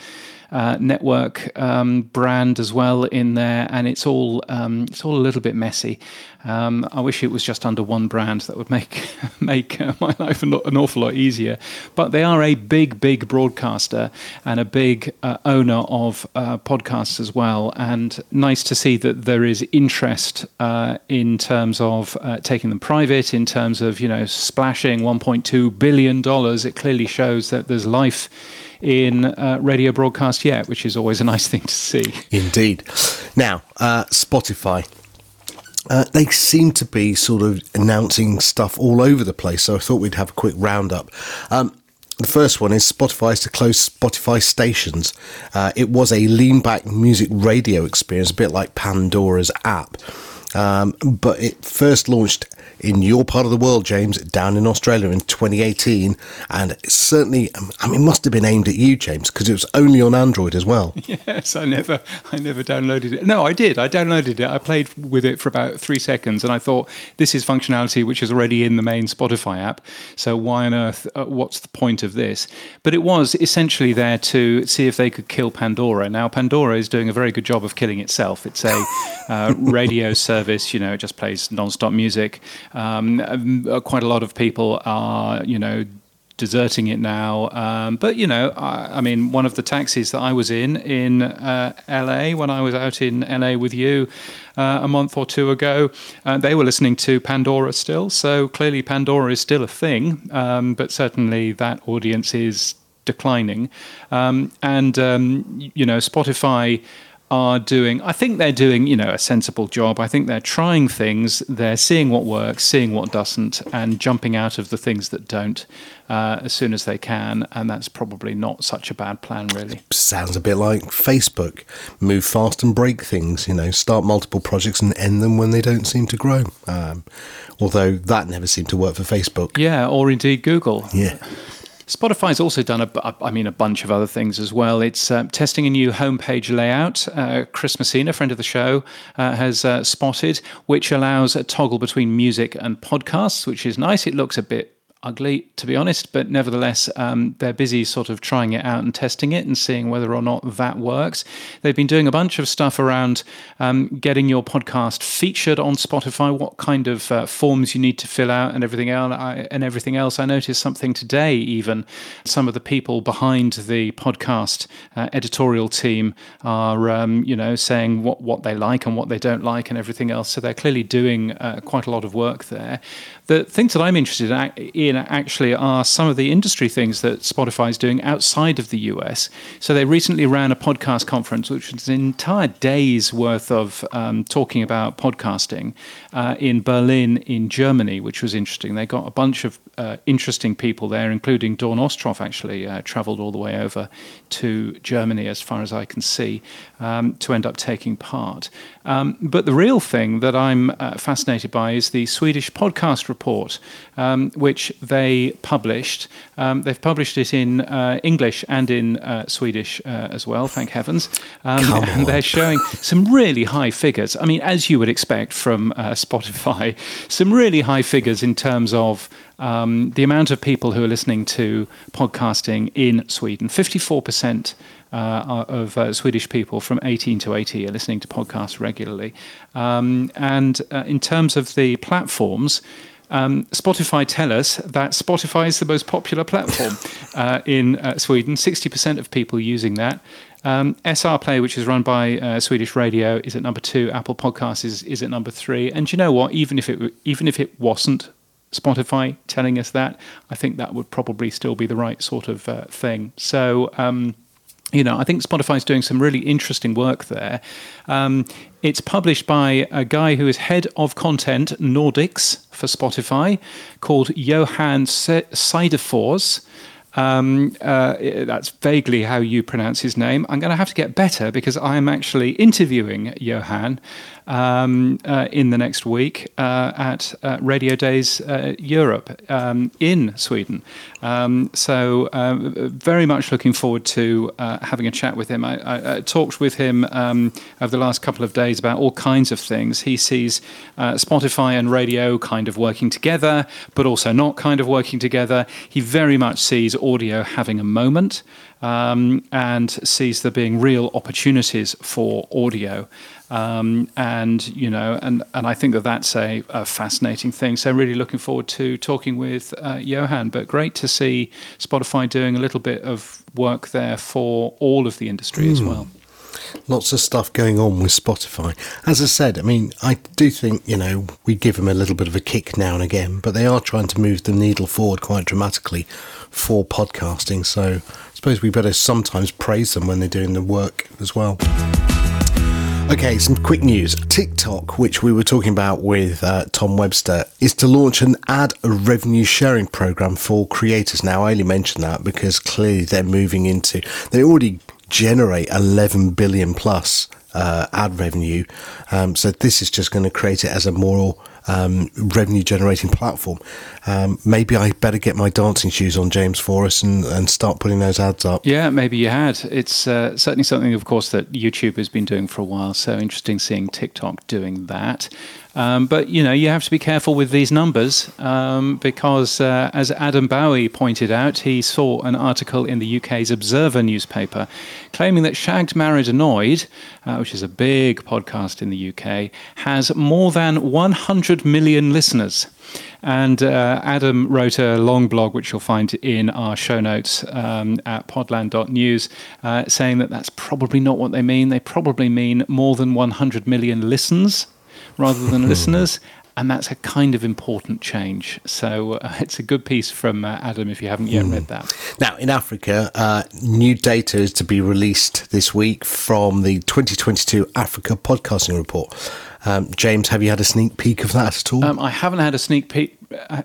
uh, network um, brand as well in there, and it's all um, it's all a little bit messy. Um, I wish it was just under one brand that would make make uh, my life an, awful lot easier. But they are a big, big broadcaster and a big uh, owner of uh, podcasts as well. And nice to see that there is interest uh, in terms of uh, taking them private, in terms of you know splashing 1.2 billion dollars. It clearly shows that there's life in uh, radio broadcast yet, which is always a nice thing to see. Indeed. Now, uh, Spotify. Uh, they seem to be sort of announcing stuff all over the place, so I thought we'd have a quick roundup. Um, the first one is Spotify is to close Spotify stations. Uh, it was a lean back music radio experience, a bit like Pandora's app. Um, but it first launched in your part of the world, James, down in Australia in 2018. And certainly, I mean, it must have been aimed at you, James, because it was only on Android as well. Yes, I never, I never downloaded it. No, I did. I downloaded it. I played with it for about three seconds, and I thought this is functionality which is already in the main Spotify app. So why on earth? Uh, what's the point of this? But it was essentially there to see if they could kill Pandora. Now, Pandora is doing a very good job of killing itself. It's a uh, radio service. You know, it just plays non-stop music. Um, uh, quite a lot of people are, you know, deserting it now. Um, but you know, I, I, mean, one of the taxis that I was in in uh, LA when I was out in LA with you uh, a month or two ago, uh, they were listening to Pandora still. So clearly, Pandora is still a thing. Um, but certainly, that audience is declining. Um, and um, you know, Spotify are doing, I think they're doing, you know, a sensible job. I think they're trying things, they're seeing what works, seeing what doesn't, and jumping out of the things that don't uh, as soon as they can. And that's probably not such a bad plan, really. Sounds a bit like Facebook move fast and break things, you know, start multiple projects and end them when they don't seem to grow. Um, although that never seemed to work for Facebook. Yeah, or indeed Google. Yeah. Spotify's also done a, I mean, a bunch of other things as well. It's uh, testing a new homepage layout. Uh, Chris Messina, friend of the show, uh, has uh, spotted, which allows a toggle between music and podcasts, which is nice. It looks a bit ugly, to be honest, but nevertheless, um, they're busy sort of trying it out and testing it and seeing whether or not that works. They've been doing a bunch of stuff around um, getting your podcast featured on Spotify, what kind of uh, forms you need to fill out, and everything else. I, and everything else. I noticed something today. Even some of the people behind the podcast uh, editorial team are, um, you know, saying what what they like and what they don't like, and everything else. So they're clearly doing uh, quite a lot of work there. The things that I'm interested in actually are some of the industry things that Spotify is doing outside of the US. So they recently ran a podcast conference, which was an entire day's worth of um, talking about podcasting uh, in Berlin, in Germany, which was interesting. They got a bunch of uh, interesting people there, including Dawn Ostroff, actually uh, traveled all the way over to Germany, as far as I can see, um, to end up taking part. Um, but the real thing that I'm uh, fascinated by is the Swedish podcast report, um, which they published. Um, they've published it in uh, English and in uh, Swedish uh, as well, thank heavens. Um, and they're showing some really high figures. I mean, as you would expect from uh, Spotify, some really high figures in terms of um, the amount of people who are listening to podcasting in Sweden. 54% uh, of uh, Swedish people from 18 to 80 are listening to podcasts regularly. Um, and uh, in terms of the platforms, um, Spotify tell us that Spotify is the most popular platform uh, in uh, Sweden. 60% of people using that. Um, SR Play, which is run by uh, Swedish Radio, is at number two. Apple Podcasts is, is at number three. And you know what? Even if it even if it wasn't Spotify telling us that, I think that would probably still be the right sort of uh, thing. So. Um, you know, I think Spotify is doing some really interesting work there. Um, it's published by a guy who is head of content Nordics for Spotify called Johan Seidefors. Um, uh, that's vaguely how you pronounce his name. I'm going to have to get better because I'm actually interviewing Johan um, uh, in the next week uh, at uh, Radio Days uh, Europe um, in Sweden. Um, so, uh, very much looking forward to having a chat with him. I, I, I talked with him um, over the last couple of days about all kinds of things. He sees Spotify and radio kind of working together, but also not kind of working together. He very much sees audio having a moment. Um, and sees there being real opportunities for audio. Um, and you know, and and I think that that's a, a, fascinating thing. So really looking forward to talking with uh, Johan. But great to see Spotify doing a little bit of work there for all of the industry mm. as hmm. well. Lots of stuff going on with Spotify. As I said, I mean, I do think, you know, we give them a little bit of a kick now and again, but they are trying to move the needle forward quite dramatically for podcasting. So I suppose we better sometimes praise them when they're doing the work as well. Okay, some quick news. TikTok, which we were talking about with uh, Tom Webster, is to launch an ad revenue sharing program for creators. Now, I only mention that because clearly they're moving into, they already generate 11 billion plus uh, ad revenue. Um, so this is just going to create it as a more um, revenue generating platform. Um, maybe I better get my dancing shoes on, James Forrest, and, and start putting those ads up. Yeah, maybe you had. It's uh, certainly something, of course, that YouTube has been doing for a while. So interesting seeing TikTok doing that. Um, but you know, you have to be careful with these numbers um, because, uh, as Adam Bowie pointed out, he saw an article in the UK's Observer newspaper claiming that Shagged Married Annoyed, uh, which is a big podcast in the UK, has more than 100 million listeners. And uh, Adam wrote a long blog, which you'll find in our show notes um, at podland.news, uh, saying that that's probably not what they mean. They probably mean more than 100 million listens rather than listeners. And that's a kind of important change. So uh, it's a good piece from uh, Adam if you haven't yet mm. read that. Now, in Africa, uh, new data is to be released this week from the 2022 Africa Podcasting Report. Um, James, have you had a sneak peek of that at all? Um, I haven't had a sneak peek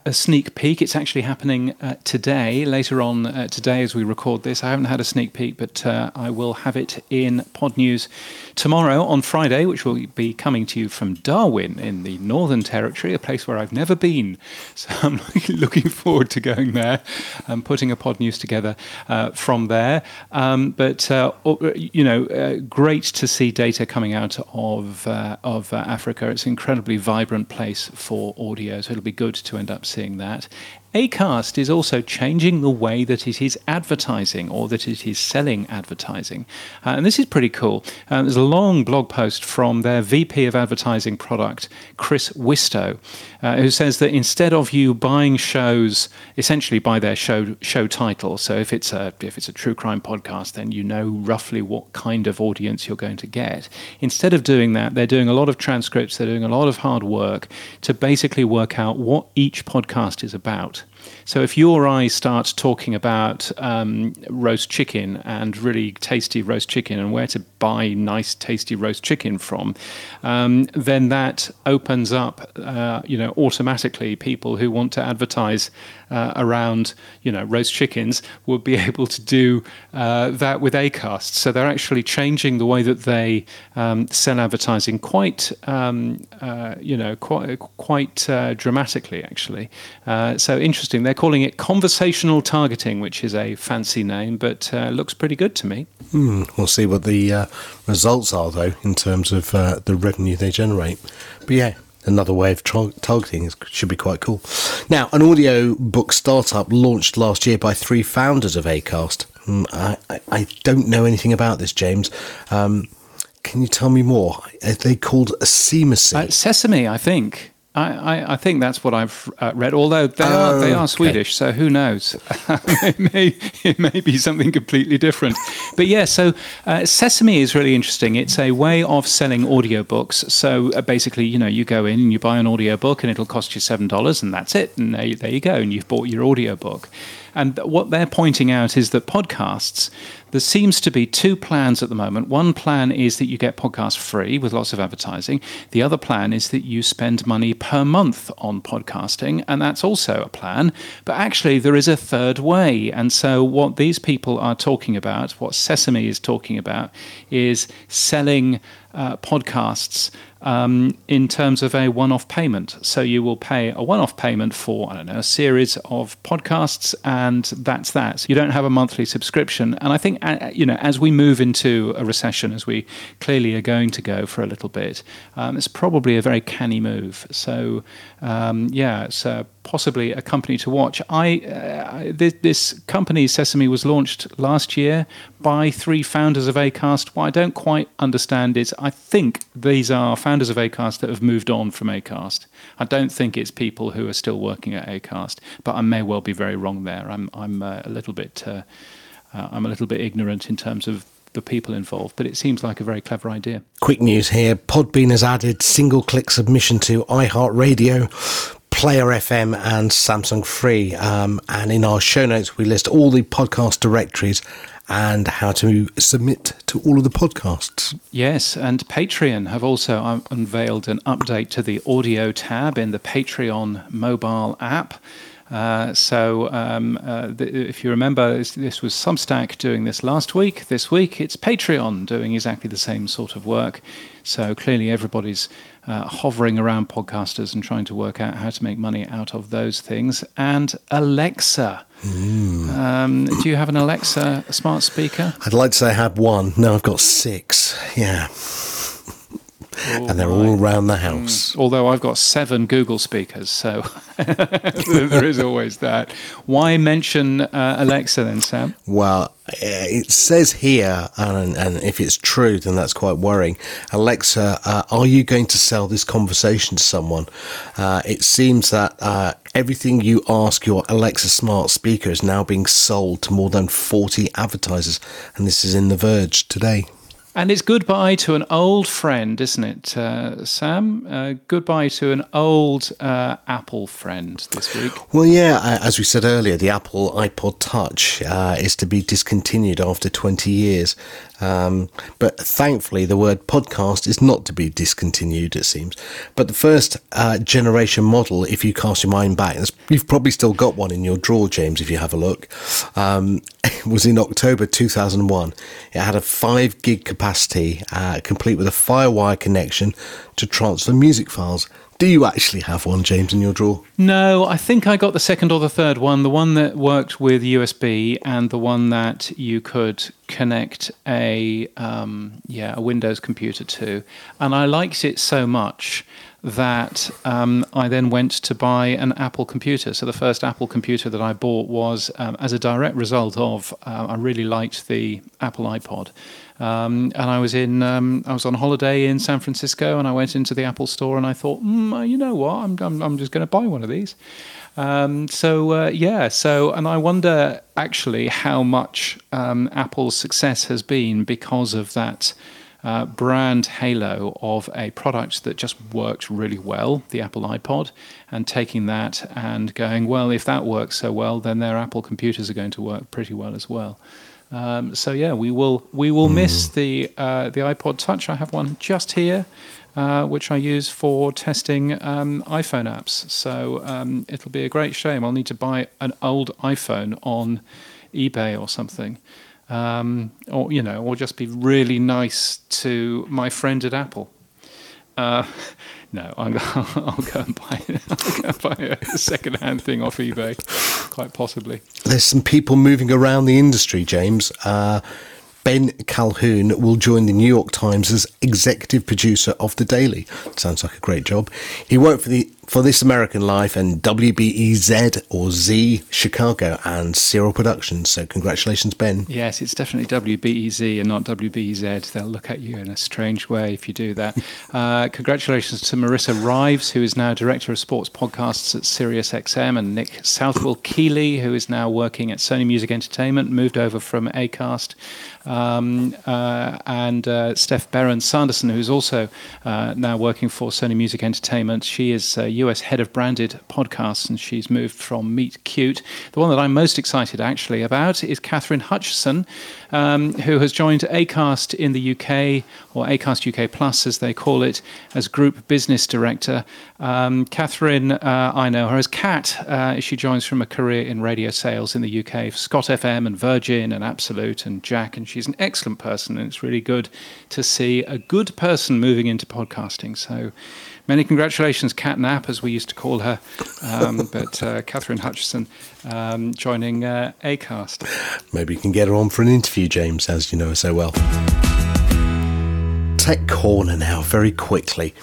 a sneak peek. It's actually happening uh, today, later on uh, today as we record this. I haven't had a sneak peek, but uh, I will have it in Pod News tomorrow on Friday, which will be coming to you from Darwin in the Northern Territory, a place where I've never been. So I'm looking forward to going there and putting a Pod News together uh, from there. Um, but, uh, you know, uh, great to see data coming out of, of Africa. It's an incredibly vibrant place for audio, so it'll be good to end up seeing that. Acast is also changing the way that it is advertising or that it is selling advertising. Uh, and this is pretty cool. Uh, there's a long blog post from their VP of advertising product, Chris Wistow, uh, who says that instead of you buying shows essentially by their show show title, so if it's a if it's a true crime podcast, then you know roughly what kind of audience you're going to get. Instead of doing that, they're doing a lot of transcripts, they're doing a lot of hard work to basically work out what each podcast is about. So if you or I start talking about um, roast chicken and really tasty roast chicken and where to buy nice tasty roast chicken from, um, then that opens up, uh, you know, automatically people who want to advertise uh, around, you know, roast chickens would be able to do uh, that with Acast. So they're actually changing the way that they um, sell advertising quite, um, uh, you know, quite quite uh, dramatically actually. Uh, so interesting. They're calling it conversational targeting, which is a fancy name, but looks pretty good to me. Mm, we'll see what the results are, though, in terms of uh, the revenue they generate. But yeah, another way of tra- targeting is, should be quite cool. Now, an audio book startup launched last year by three founders of Acast. Mm, I, I, I, don't know anything about this, James. Um, can you tell me more? Are they called Sesame? Uh, Sesame, I think. I, I, I, think that's what I've uh, read. Although they oh, are they are Swedish, so who knows? it may it may be something completely different. But yeah, so uh, Sesame is really interesting. It's a way of selling audiobooks. So uh, basically, you know, you go in and you buy an audiobook, and it'll cost you seven dollars, and that's it. And there, there you go, and you've bought your audiobook. And what they're pointing out is that podcasts, there seems to be two plans at the moment. One plan is that you get podcasts free with lots of advertising. The other plan is that you spend money per month on podcasting, and that's also a plan. But actually, there is a third way. And so, what these people are talking about, what Sesame is talking about, is selling uh, podcasts um, in terms of a one off payment. So you will pay a one off payment for, I don't know, a series of podcasts, and that's that. You don't have a monthly subscription. And I think, uh, you know, as we move into a recession, as we clearly are going to go for a little bit, um, it's probably a very canny move. So, um, yeah, it's uh, possibly a company to watch. I uh, this, this, company Sesame was launched last year by three founders of Acast. What I don't quite understand is I think these are founders of Acast that have moved on from Acast. I don't think it's people who are still working at Acast, but I may well be very wrong there. I'm I'm uh, a little bit uh, uh, I'm a little bit ignorant in terms of the people involved, but it seems like a very clever idea. Quick news here Podbean has added single click submission to iHeartRadio. Player FM and Samsung Free. Um, and in our show notes, we list all the podcast directories and how to submit to all of the podcasts. Yes, and Patreon have also um, unveiled an update to the audio tab in the Patreon mobile app. Uh, so, um, uh, th- if you remember, this, this, was Substack doing this last week. This week, it's Patreon doing exactly the same sort of work. So, clearly, everybody's uh, hovering around podcasters and trying to work out how to make money out of those things. And Alexa. Mm. Um, do you have an Alexa smart speaker? I'd like to say I have one. No, I've got six. Yeah. Oh and they're my. all around the house. Mm. Although I've got seven Google speakers, so there is always that. Why mention uh, Alexa then, Sam? Well, it says here, and, and, if it's true, then that's quite worrying. Alexa, uh, are you going to sell this conversation to someone? Uh, it seems that uh, everything you ask your Alexa smart speaker is now being sold to more than 40 advertisers, and this is in The Verge today. And it's goodbye to an old friend, isn't it, uh, Sam? Uh, goodbye to an old uh, Apple friend this week. Well, yeah, as we said earlier, the Apple iPod Touch uh, is to be discontinued after 20 years. Um, but thankfully, the word podcast is not to be discontinued, it seems. But the first uh, generation model, if you cast your mind back, you've probably still got one in your drawer, James, if you have a look, um, was in October 2001. It had a 5 gig capacity, uh, complete with a Firewire connection to transfer music files. Do you actually have one, James, in your drawer? No, I think I got the second or the third one, the one that worked with USB and the one that you could connect a um, yeah a Windows computer to, and I liked it so much that um, I then went to buy an Apple computer. So the first Apple computer that I bought was um, as a direct result of uh, I really liked the Apple iPod. Um, and I was in, um, I was on holiday in San Francisco, and I went into the Apple store, and I thought, mm, you know what, I'm, I'm, I'm just going to buy one of these. Um, so uh, yeah, so and I wonder actually how much um, Apple's success has been because of that. Uh, brand halo of a product that just works really well, the Apple iPod, and taking that and going, well, if that works so well, then their Apple computers are going to work pretty well as well. Um, so yeah, we will we will mm. miss the uh, the iPod Touch. I have one just here, uh, which I use for testing um, iPhone apps. So um, it'll be a great shame. I'll need to buy an old iPhone on eBay or something, um, or you know, or just be really nice to my friend at Apple. Uh, no, I'll, I'll, go and buy, I'll go and buy a second-hand thing off eBay, quite possibly. There's some people moving around the industry, James. Uh, Ben Calhoun will join the New York Times as executive producer of The Daily. Sounds like a great job. He worked for the for This American Life and WBEZ or Z Chicago and Serial Productions. So congratulations, Ben. Yes, it's definitely WBEZ and not WBEZ. They'll look at you in a strange way if you do that. uh, congratulations to Marissa Rives, who is now director of sports podcasts at SiriusXM, and Nick Southwell Keeley, who is now working at Sony Music Entertainment, moved over from Acast. Um, uh, and uh, Steph Barron Sanderson, who's also uh, now working for Sony Music Entertainment. She is uh, US head of branded podcasts, and she's moved from Meet Cute. The one that I'm most excited actually about is Catherine Hutchison, um, who has joined Acast in the UK, or Acast UK Plus as they call it, as Group Business Director. Um, Catherine, uh, I know her as Cat. Uh, she joins from a career in radio sales in the UK for Scott FM and Virgin and Absolute and Jack, and she's an excellent person, and it's really good to see a good person moving into podcasting. So, many congratulations, Cat Nap, as we used to call her, um, but uh, Catherine Hutchison um, joining uh, Acast. Maybe you can get her on for an interview, James, as you know her so well. Tech Corner now, very quickly.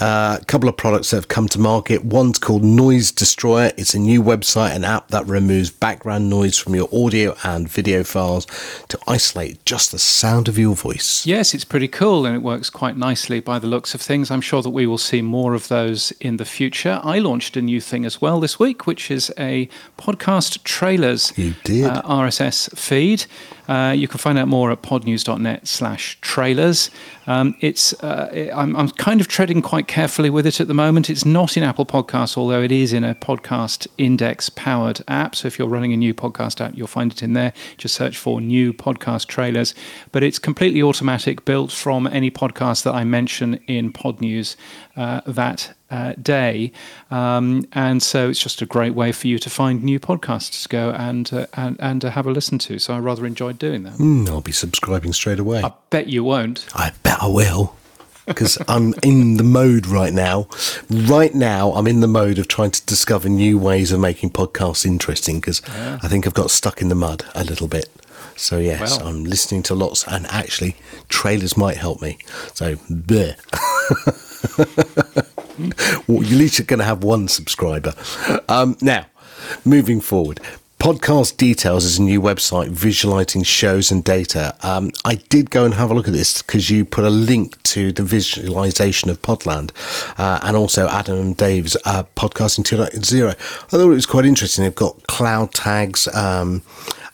Uh, a couple of products that have come to market. One's called Noise Destroyer. It's a new website and app that removes background noise from your audio and video files to isolate just the sound of your voice. Yes, it's pretty cool and it works quite nicely by the looks of things. I'm sure that we will see more of those in the future. I launched a new thing as well this week, which is a podcast trailers you did. Uh, RSS feed. Uh, you can find out more at podnews.net slash trailers. Um, it's uh, I'm, I'm kind of treading quite carefully with it at the moment. It's not in Apple Podcasts, although it is in a podcast index powered app. So if you're running a new podcast app, you'll find it in there. Just search for new podcast trailers. But it's completely automatic, built from any podcast that I mention in Pod News uh, that uh, day. Um, and so it's just a great way for you to find new podcasts to go and, uh, and, and to have a listen to. So I rather enjoyed doing that. Mm, I'll be subscribing straight away. I bet you won't. I bet I will. Because I'm in the mode right now. Right now, I'm in the mode of trying to discover new ways of making podcasts interesting. Because yeah. I think I've got stuck in the mud a little bit. So yes. I'm listening to lots, and actually, trailers might help me. So, bleh. well, you're at least going to have one subscriber. Um, now, moving forward. Podcast Details is a new website visualizing shows and data. Um, I did go and have a look at this because you put a link to the visualization of Podland uh, and also Adam and Dave's uh, podcasting 2.0. I thought it was quite interesting. They've got cloud tags. Um,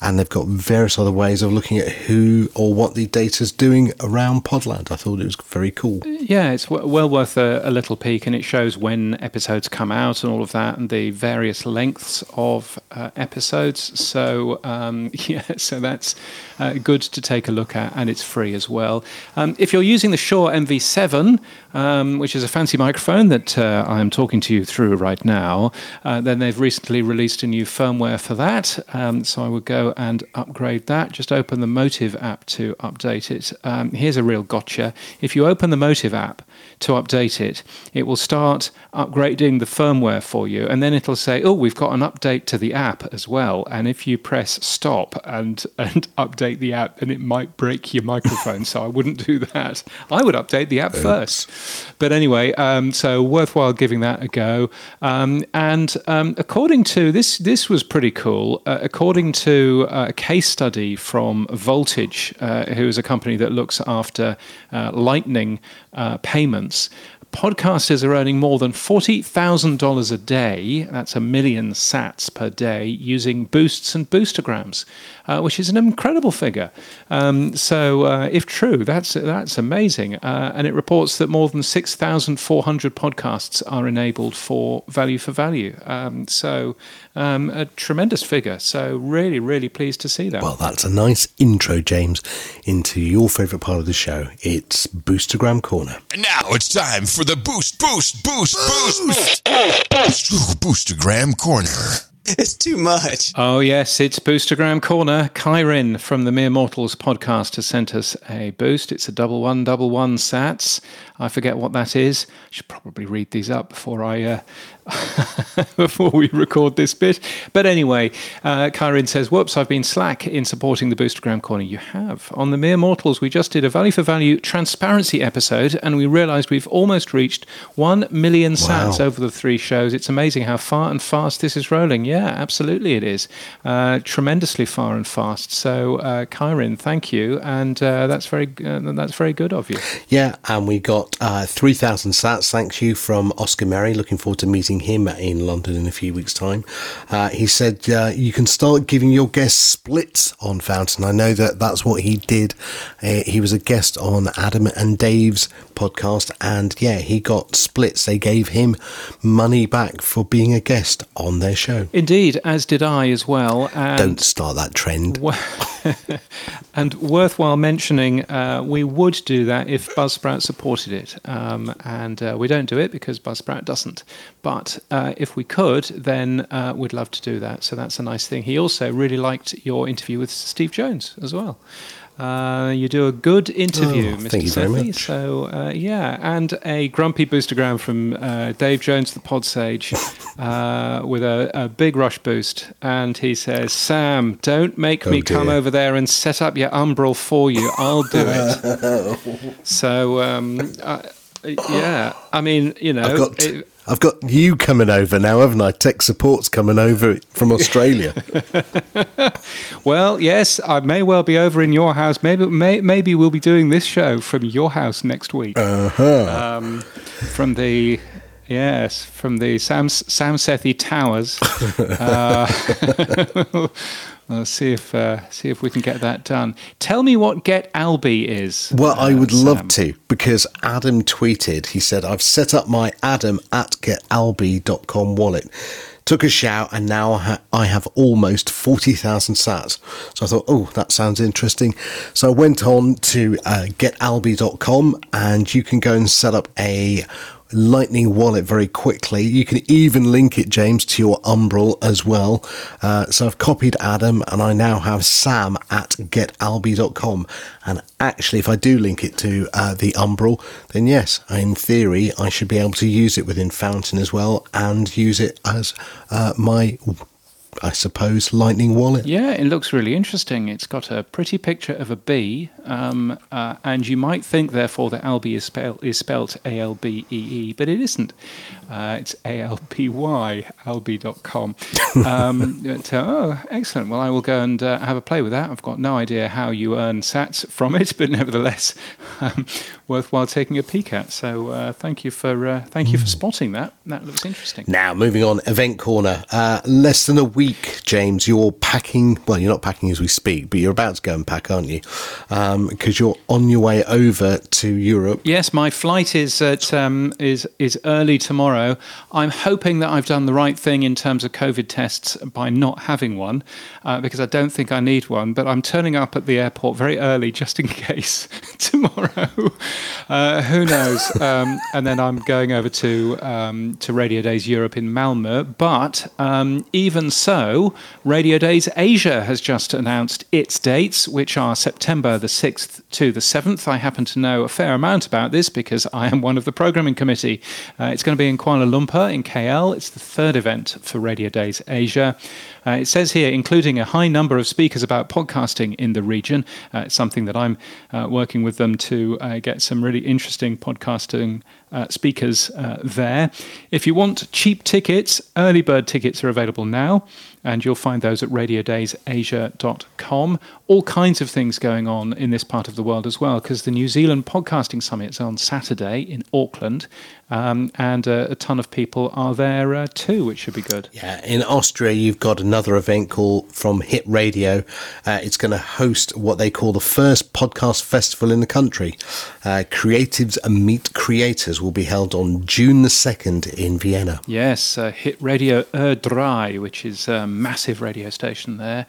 and they've got various other ways of looking at who or what the data's doing around Podland. I thought it was very cool. Yeah, it's w- well worth a, a, little peek, and it shows when episodes come out and all of that, and the various lengths of uh, episodes. So um, yeah, so that's uh, good to take a look at, and it's free as well. Um, if you're using the Shure MV7, um, which is a fancy microphone that uh, I am talking to you through right now, uh, then they've recently released a new firmware for that. Um, so I would go and upgrade that. Just open the MOTIV app to update it. Um, here's a real gotcha. If you open the MOTIV app to update it, it will start upgrading the firmware for you, and then it'll say, "Oh, we've got an update to the app as well." And if you press stop and and update the app, then it might break your microphone. so I wouldn't do that. I would update the app first. But anyway, um, so worthwhile giving that a go. Um, and um, according to this, this was pretty cool. Uh, according to uh, a case study from Voltage, uh, who is a company that looks after uh, Lightning uh, payments, podcasters are earning more than $40,000 a day, that's a million sats per day, using boosts and boostergrams, uh, which is an incredible figure. Um, so, uh, if true, that's, that's amazing. Uh, and it reports that more than 6,400 podcasts are enabled for value for value. Um, so, um, a tremendous figure. So, really, really pleased to see that. Well, that's a nice intro, James, into your favourite part of the show. It's Boostergram Corner. And now it's time for the boost, boost, boost, boost, boost, boost, Boostergram Corner. It's too much. Oh, yes, it's Boostergram Corner. Kyrin from the Mere Mortals podcast has sent us a boost. It's a double one, double one sats. I forget what that is. I should probably read these up before I uh, before we record this bit. But anyway, uh, Kyrin says, Whoops, I've been slack in supporting the Boostergram Corner. You have. On the Mere Mortals, we just did a value for value transparency episode, and we realized we've almost reached 1 million sats wow. over the three shows. It's amazing how far and fast this is rolling. Yeah, absolutely it is. Uh, tremendously far and fast. So, uh, Kyrin, thank you. And uh, that's, very, uh, that's very good of you. Yeah, and we got uh, 3,000 sats. Thank you from Oscar Merry. Looking forward to meeting him in London in a few weeks' time. Uh, he said uh, you can start giving your guests splits on Fountain. I know that that's what he did. Uh, he was a guest on Adam and Dave's podcast, and yeah, he got splits. They gave him money back for being a guest on their show. Indeed, as did I as well. And Don't start that trend. and worthwhile mentioning, uh, we would do that if Buzzsprout supported it, um, and uh, we don't do it because Buzzsprout doesn't. But uh, if we could, then uh, we'd love to do that. So that's a nice thing. He also really liked your interview with Steve Jones as well. Uh, you do a good interview, oh, Mr. Thank you very much. So uh, yeah, and a grumpy boostergram from uh, Dave Jones, the Pod Sage, uh, with a, a, big rush boost, and he says, "Sam, don't make oh, me dear. come over there and set up your Umbrel for you. I'll do it." so um, uh, yeah, I mean, you know, it, I've got you coming over now, haven't I? Tech support's coming over from Australia. well, yes, I may well be over in your house. Maybe, may, maybe we'll be doing this show from your house next week. Uh-huh. Um, from the yes, from the Sam Sam Sethi Towers. uh, Let's see if uh, see if we can get that done. Tell me what Get Alby is. Well, uh, I would Sam. love to because Adam tweeted. He said, "I've set up my Adam at getalby.com wallet." Took a shout, and now I have almost 40,000 sats. So I thought, oh, that sounds interesting. So I went on to uh, getalby.com, and you can go and set up a Lightning wallet very quickly. You can even link it, James, to your Umbrel as well. Uh, so I've copied Adam and I now have Sam at getalby.com. And actually, if I do link it to uh, the Umbrel, then yes, in theory, I should be able to use it within Fountain as well and use it as uh, my I suppose, Lightning wallet. Yeah, it looks really interesting. It's got a pretty picture of a bee, um, uh, and you might think, therefore, that Alby is, spell- is spelt A L B E E, but it isn't. Uh, it's A L B Y, alby.com. Um, but, uh, oh, excellent. Well, I will go and uh, have a play with that. I've got no idea how you earn sats from it, but nevertheless, um, worthwhile taking a peek at. So uh, thank you for uh, thank you for spotting that. That looks interesting. Now, moving on, event corner. Uh, less than a week, James. You're packing. Well, you're not packing as we speak, but you're about to go and pack, aren't you? Um, because you're on your way over to Europe. Yes, my flight is at um, is is early tomorrow. I'm hoping that I've done the right thing in terms of COVID tests by not having one, uh, because I don't think I need one. But I'm turning up at the airport very early just in case tomorrow. Uh, who knows? Um, and then I'm going over to um, to Radio Days Europe in Malmö. But um, even so, Radio Days Asia has just announced its dates, which are September the 6th to the 7th. I happen to know a fair amount about this because I am one of the programming committee. Uh, it's going to be in Kuala Lumpur in KL. It's the third event for Radio Days Asia. Uh, it says here, including a high number of speakers about podcasting in the region. Uh, something that I'm uh, working with them to uh, get some really interesting podcasting uh, speakers there. If you want cheap tickets, early bird tickets are available now, and you'll find those at radiodaysasia.com. All kinds of things going on in this part of the world as well, because the New Zealand Podcasting Summit is on Saturday in Auckland, um, and uh, a ton of people are there uh, too, which should be good. Yeah, in Austria, you've got another event called From Hit Radio. Uh, it's going to host what they call the first podcast festival in the country. Uh, Creatives and Meet Creators will be held on June the 2nd in Vienna. Yes, uh, Hit Radio Ö3, which is a massive radio station there.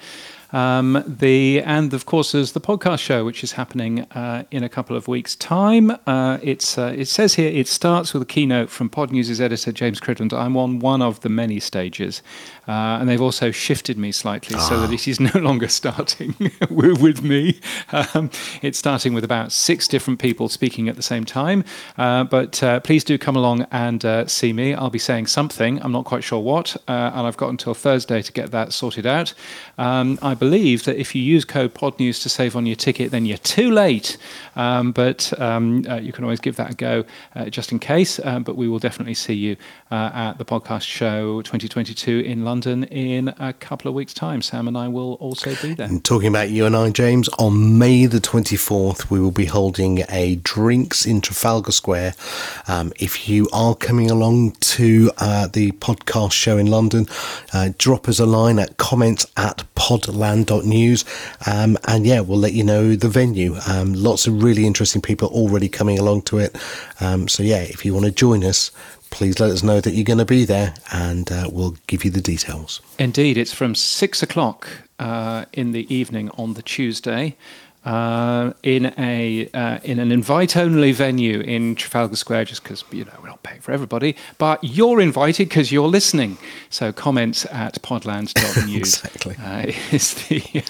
Um, the and of course there's the podcast show which is happening uh, in a couple of weeks' time. Uh, it's uh, it says here it starts with a keynote from Pod News' editor James Cridland. I'm on one of the many stages, uh, and they've also shifted me slightly so that it is no longer starting with, me. Um, it's starting with about six different people speaking at the same time. Uh, but uh, please do come along and uh, see me. I'll be saying something. I'm not quite sure what, uh, and I've got until Thursday to get that sorted out. Um, I believe that if you use code PodNews to save on your ticket, then you're too late. Um, but um, uh, you can always give that a go uh, just in case. Um, but we will definitely see you uh, at the podcast show 2022 in London in a couple of weeks' time. Sam and I will also be there. And talking about you and I, James, on May the 24th, we will be holding a drinks in Trafalgar Square. Um, if you are coming along to uh, the podcast show in London, uh, drop us a line at comments at podland.news. Um, and yeah, we'll let you know the venue. Um, lots of really interesting people already coming along to it. Um, so yeah, if you want to join us, please let us know that you're going to be there and uh, we'll give you the details. Indeed, it's from six o'clock uh, in the evening on the Tuesday. Uh, in a uh, in an invite only venue in Trafalgar Square, just because you know we're not paying for everybody, but you're invited because you're listening. So comments at podland.news Exactly. uh, is the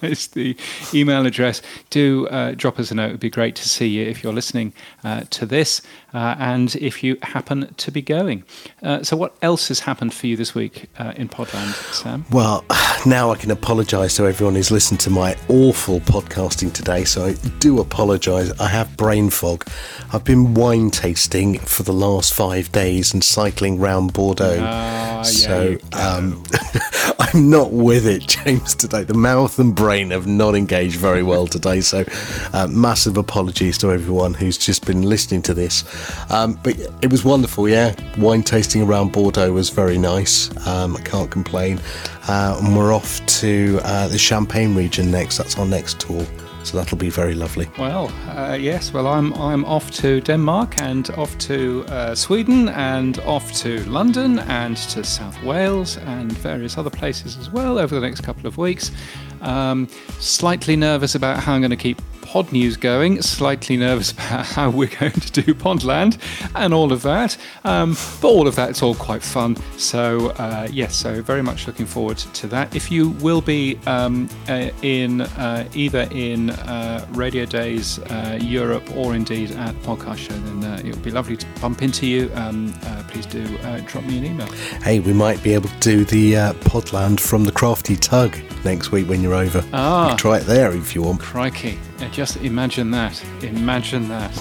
is the email address. Do uh, drop us a note. It'd be great to see you if you're listening uh, to this, uh, and if you happen to be going. Uh, so, what else has happened for you this week uh, in Podland, Sam? Well, now I can apologise to everyone who's listened to my awful podcasting today. So I do apologise. I have brain fog. I've been wine tasting for the last five days and cycling round Bordeaux. Ah, so you um, I'm not with it, James, today. The mouth and brain have not engaged very well today. So uh, massive apologies to everyone who's just been listening to this. Um, but it was wonderful, yeah. Wine tasting around Bordeaux was very nice. Um, I can't complain. Uh, and we're off to uh, the Champagne region next. That's our next tour. So that'll be very lovely. Well, uh, yes. Well, I'm I'm off to Denmark and off to uh, Sweden and off to London and to South Wales and various other places as well over the next couple of weeks. Um, slightly nervous about how I'm going to keep pod news going. Slightly nervous about how we're going to do Podland and all of that. Um, but all of that, it's all quite fun. So, uh, yes, so very much looking forward to that. If you will be um, uh, in uh, either in uh, Radio Days uh, Europe or indeed at the podcast show, then uh, it would be lovely to bump into you. Um, uh, please do uh, drop me an email. Hey, we might be able to do the uh, Podland from the Crafty Tug next week when you're over. Ah. You can try it there if you want. Crikey. Just imagine that. Imagine that.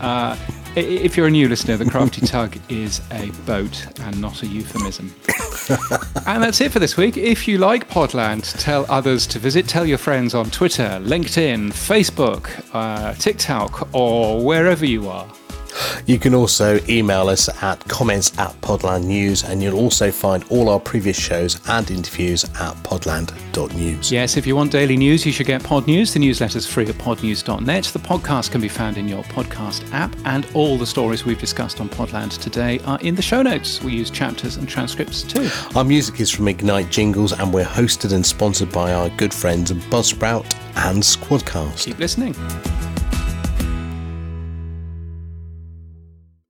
Uh, if you're a new listener, the Crafty Tug is a boat and not a euphemism. and that's it for this week. If you like Podland, tell others to visit. Tell your friends on Twitter, LinkedIn, Facebook, uh, TikTok, or wherever you are. You can also email us at comments at Podland News, and you'll also find all our previous shows and interviews at podland.news. Yes, if you want daily news, you should get Pod News. The newsletter's free at podnews.net. The podcast can be found in your podcast app, and all the stories we've discussed on Podland today are in the show notes. We use chapters and transcripts too. Our music is from Ignite Jingles, and we're hosted and sponsored by our good friends Buzzsprout and Squadcast. Keep listening.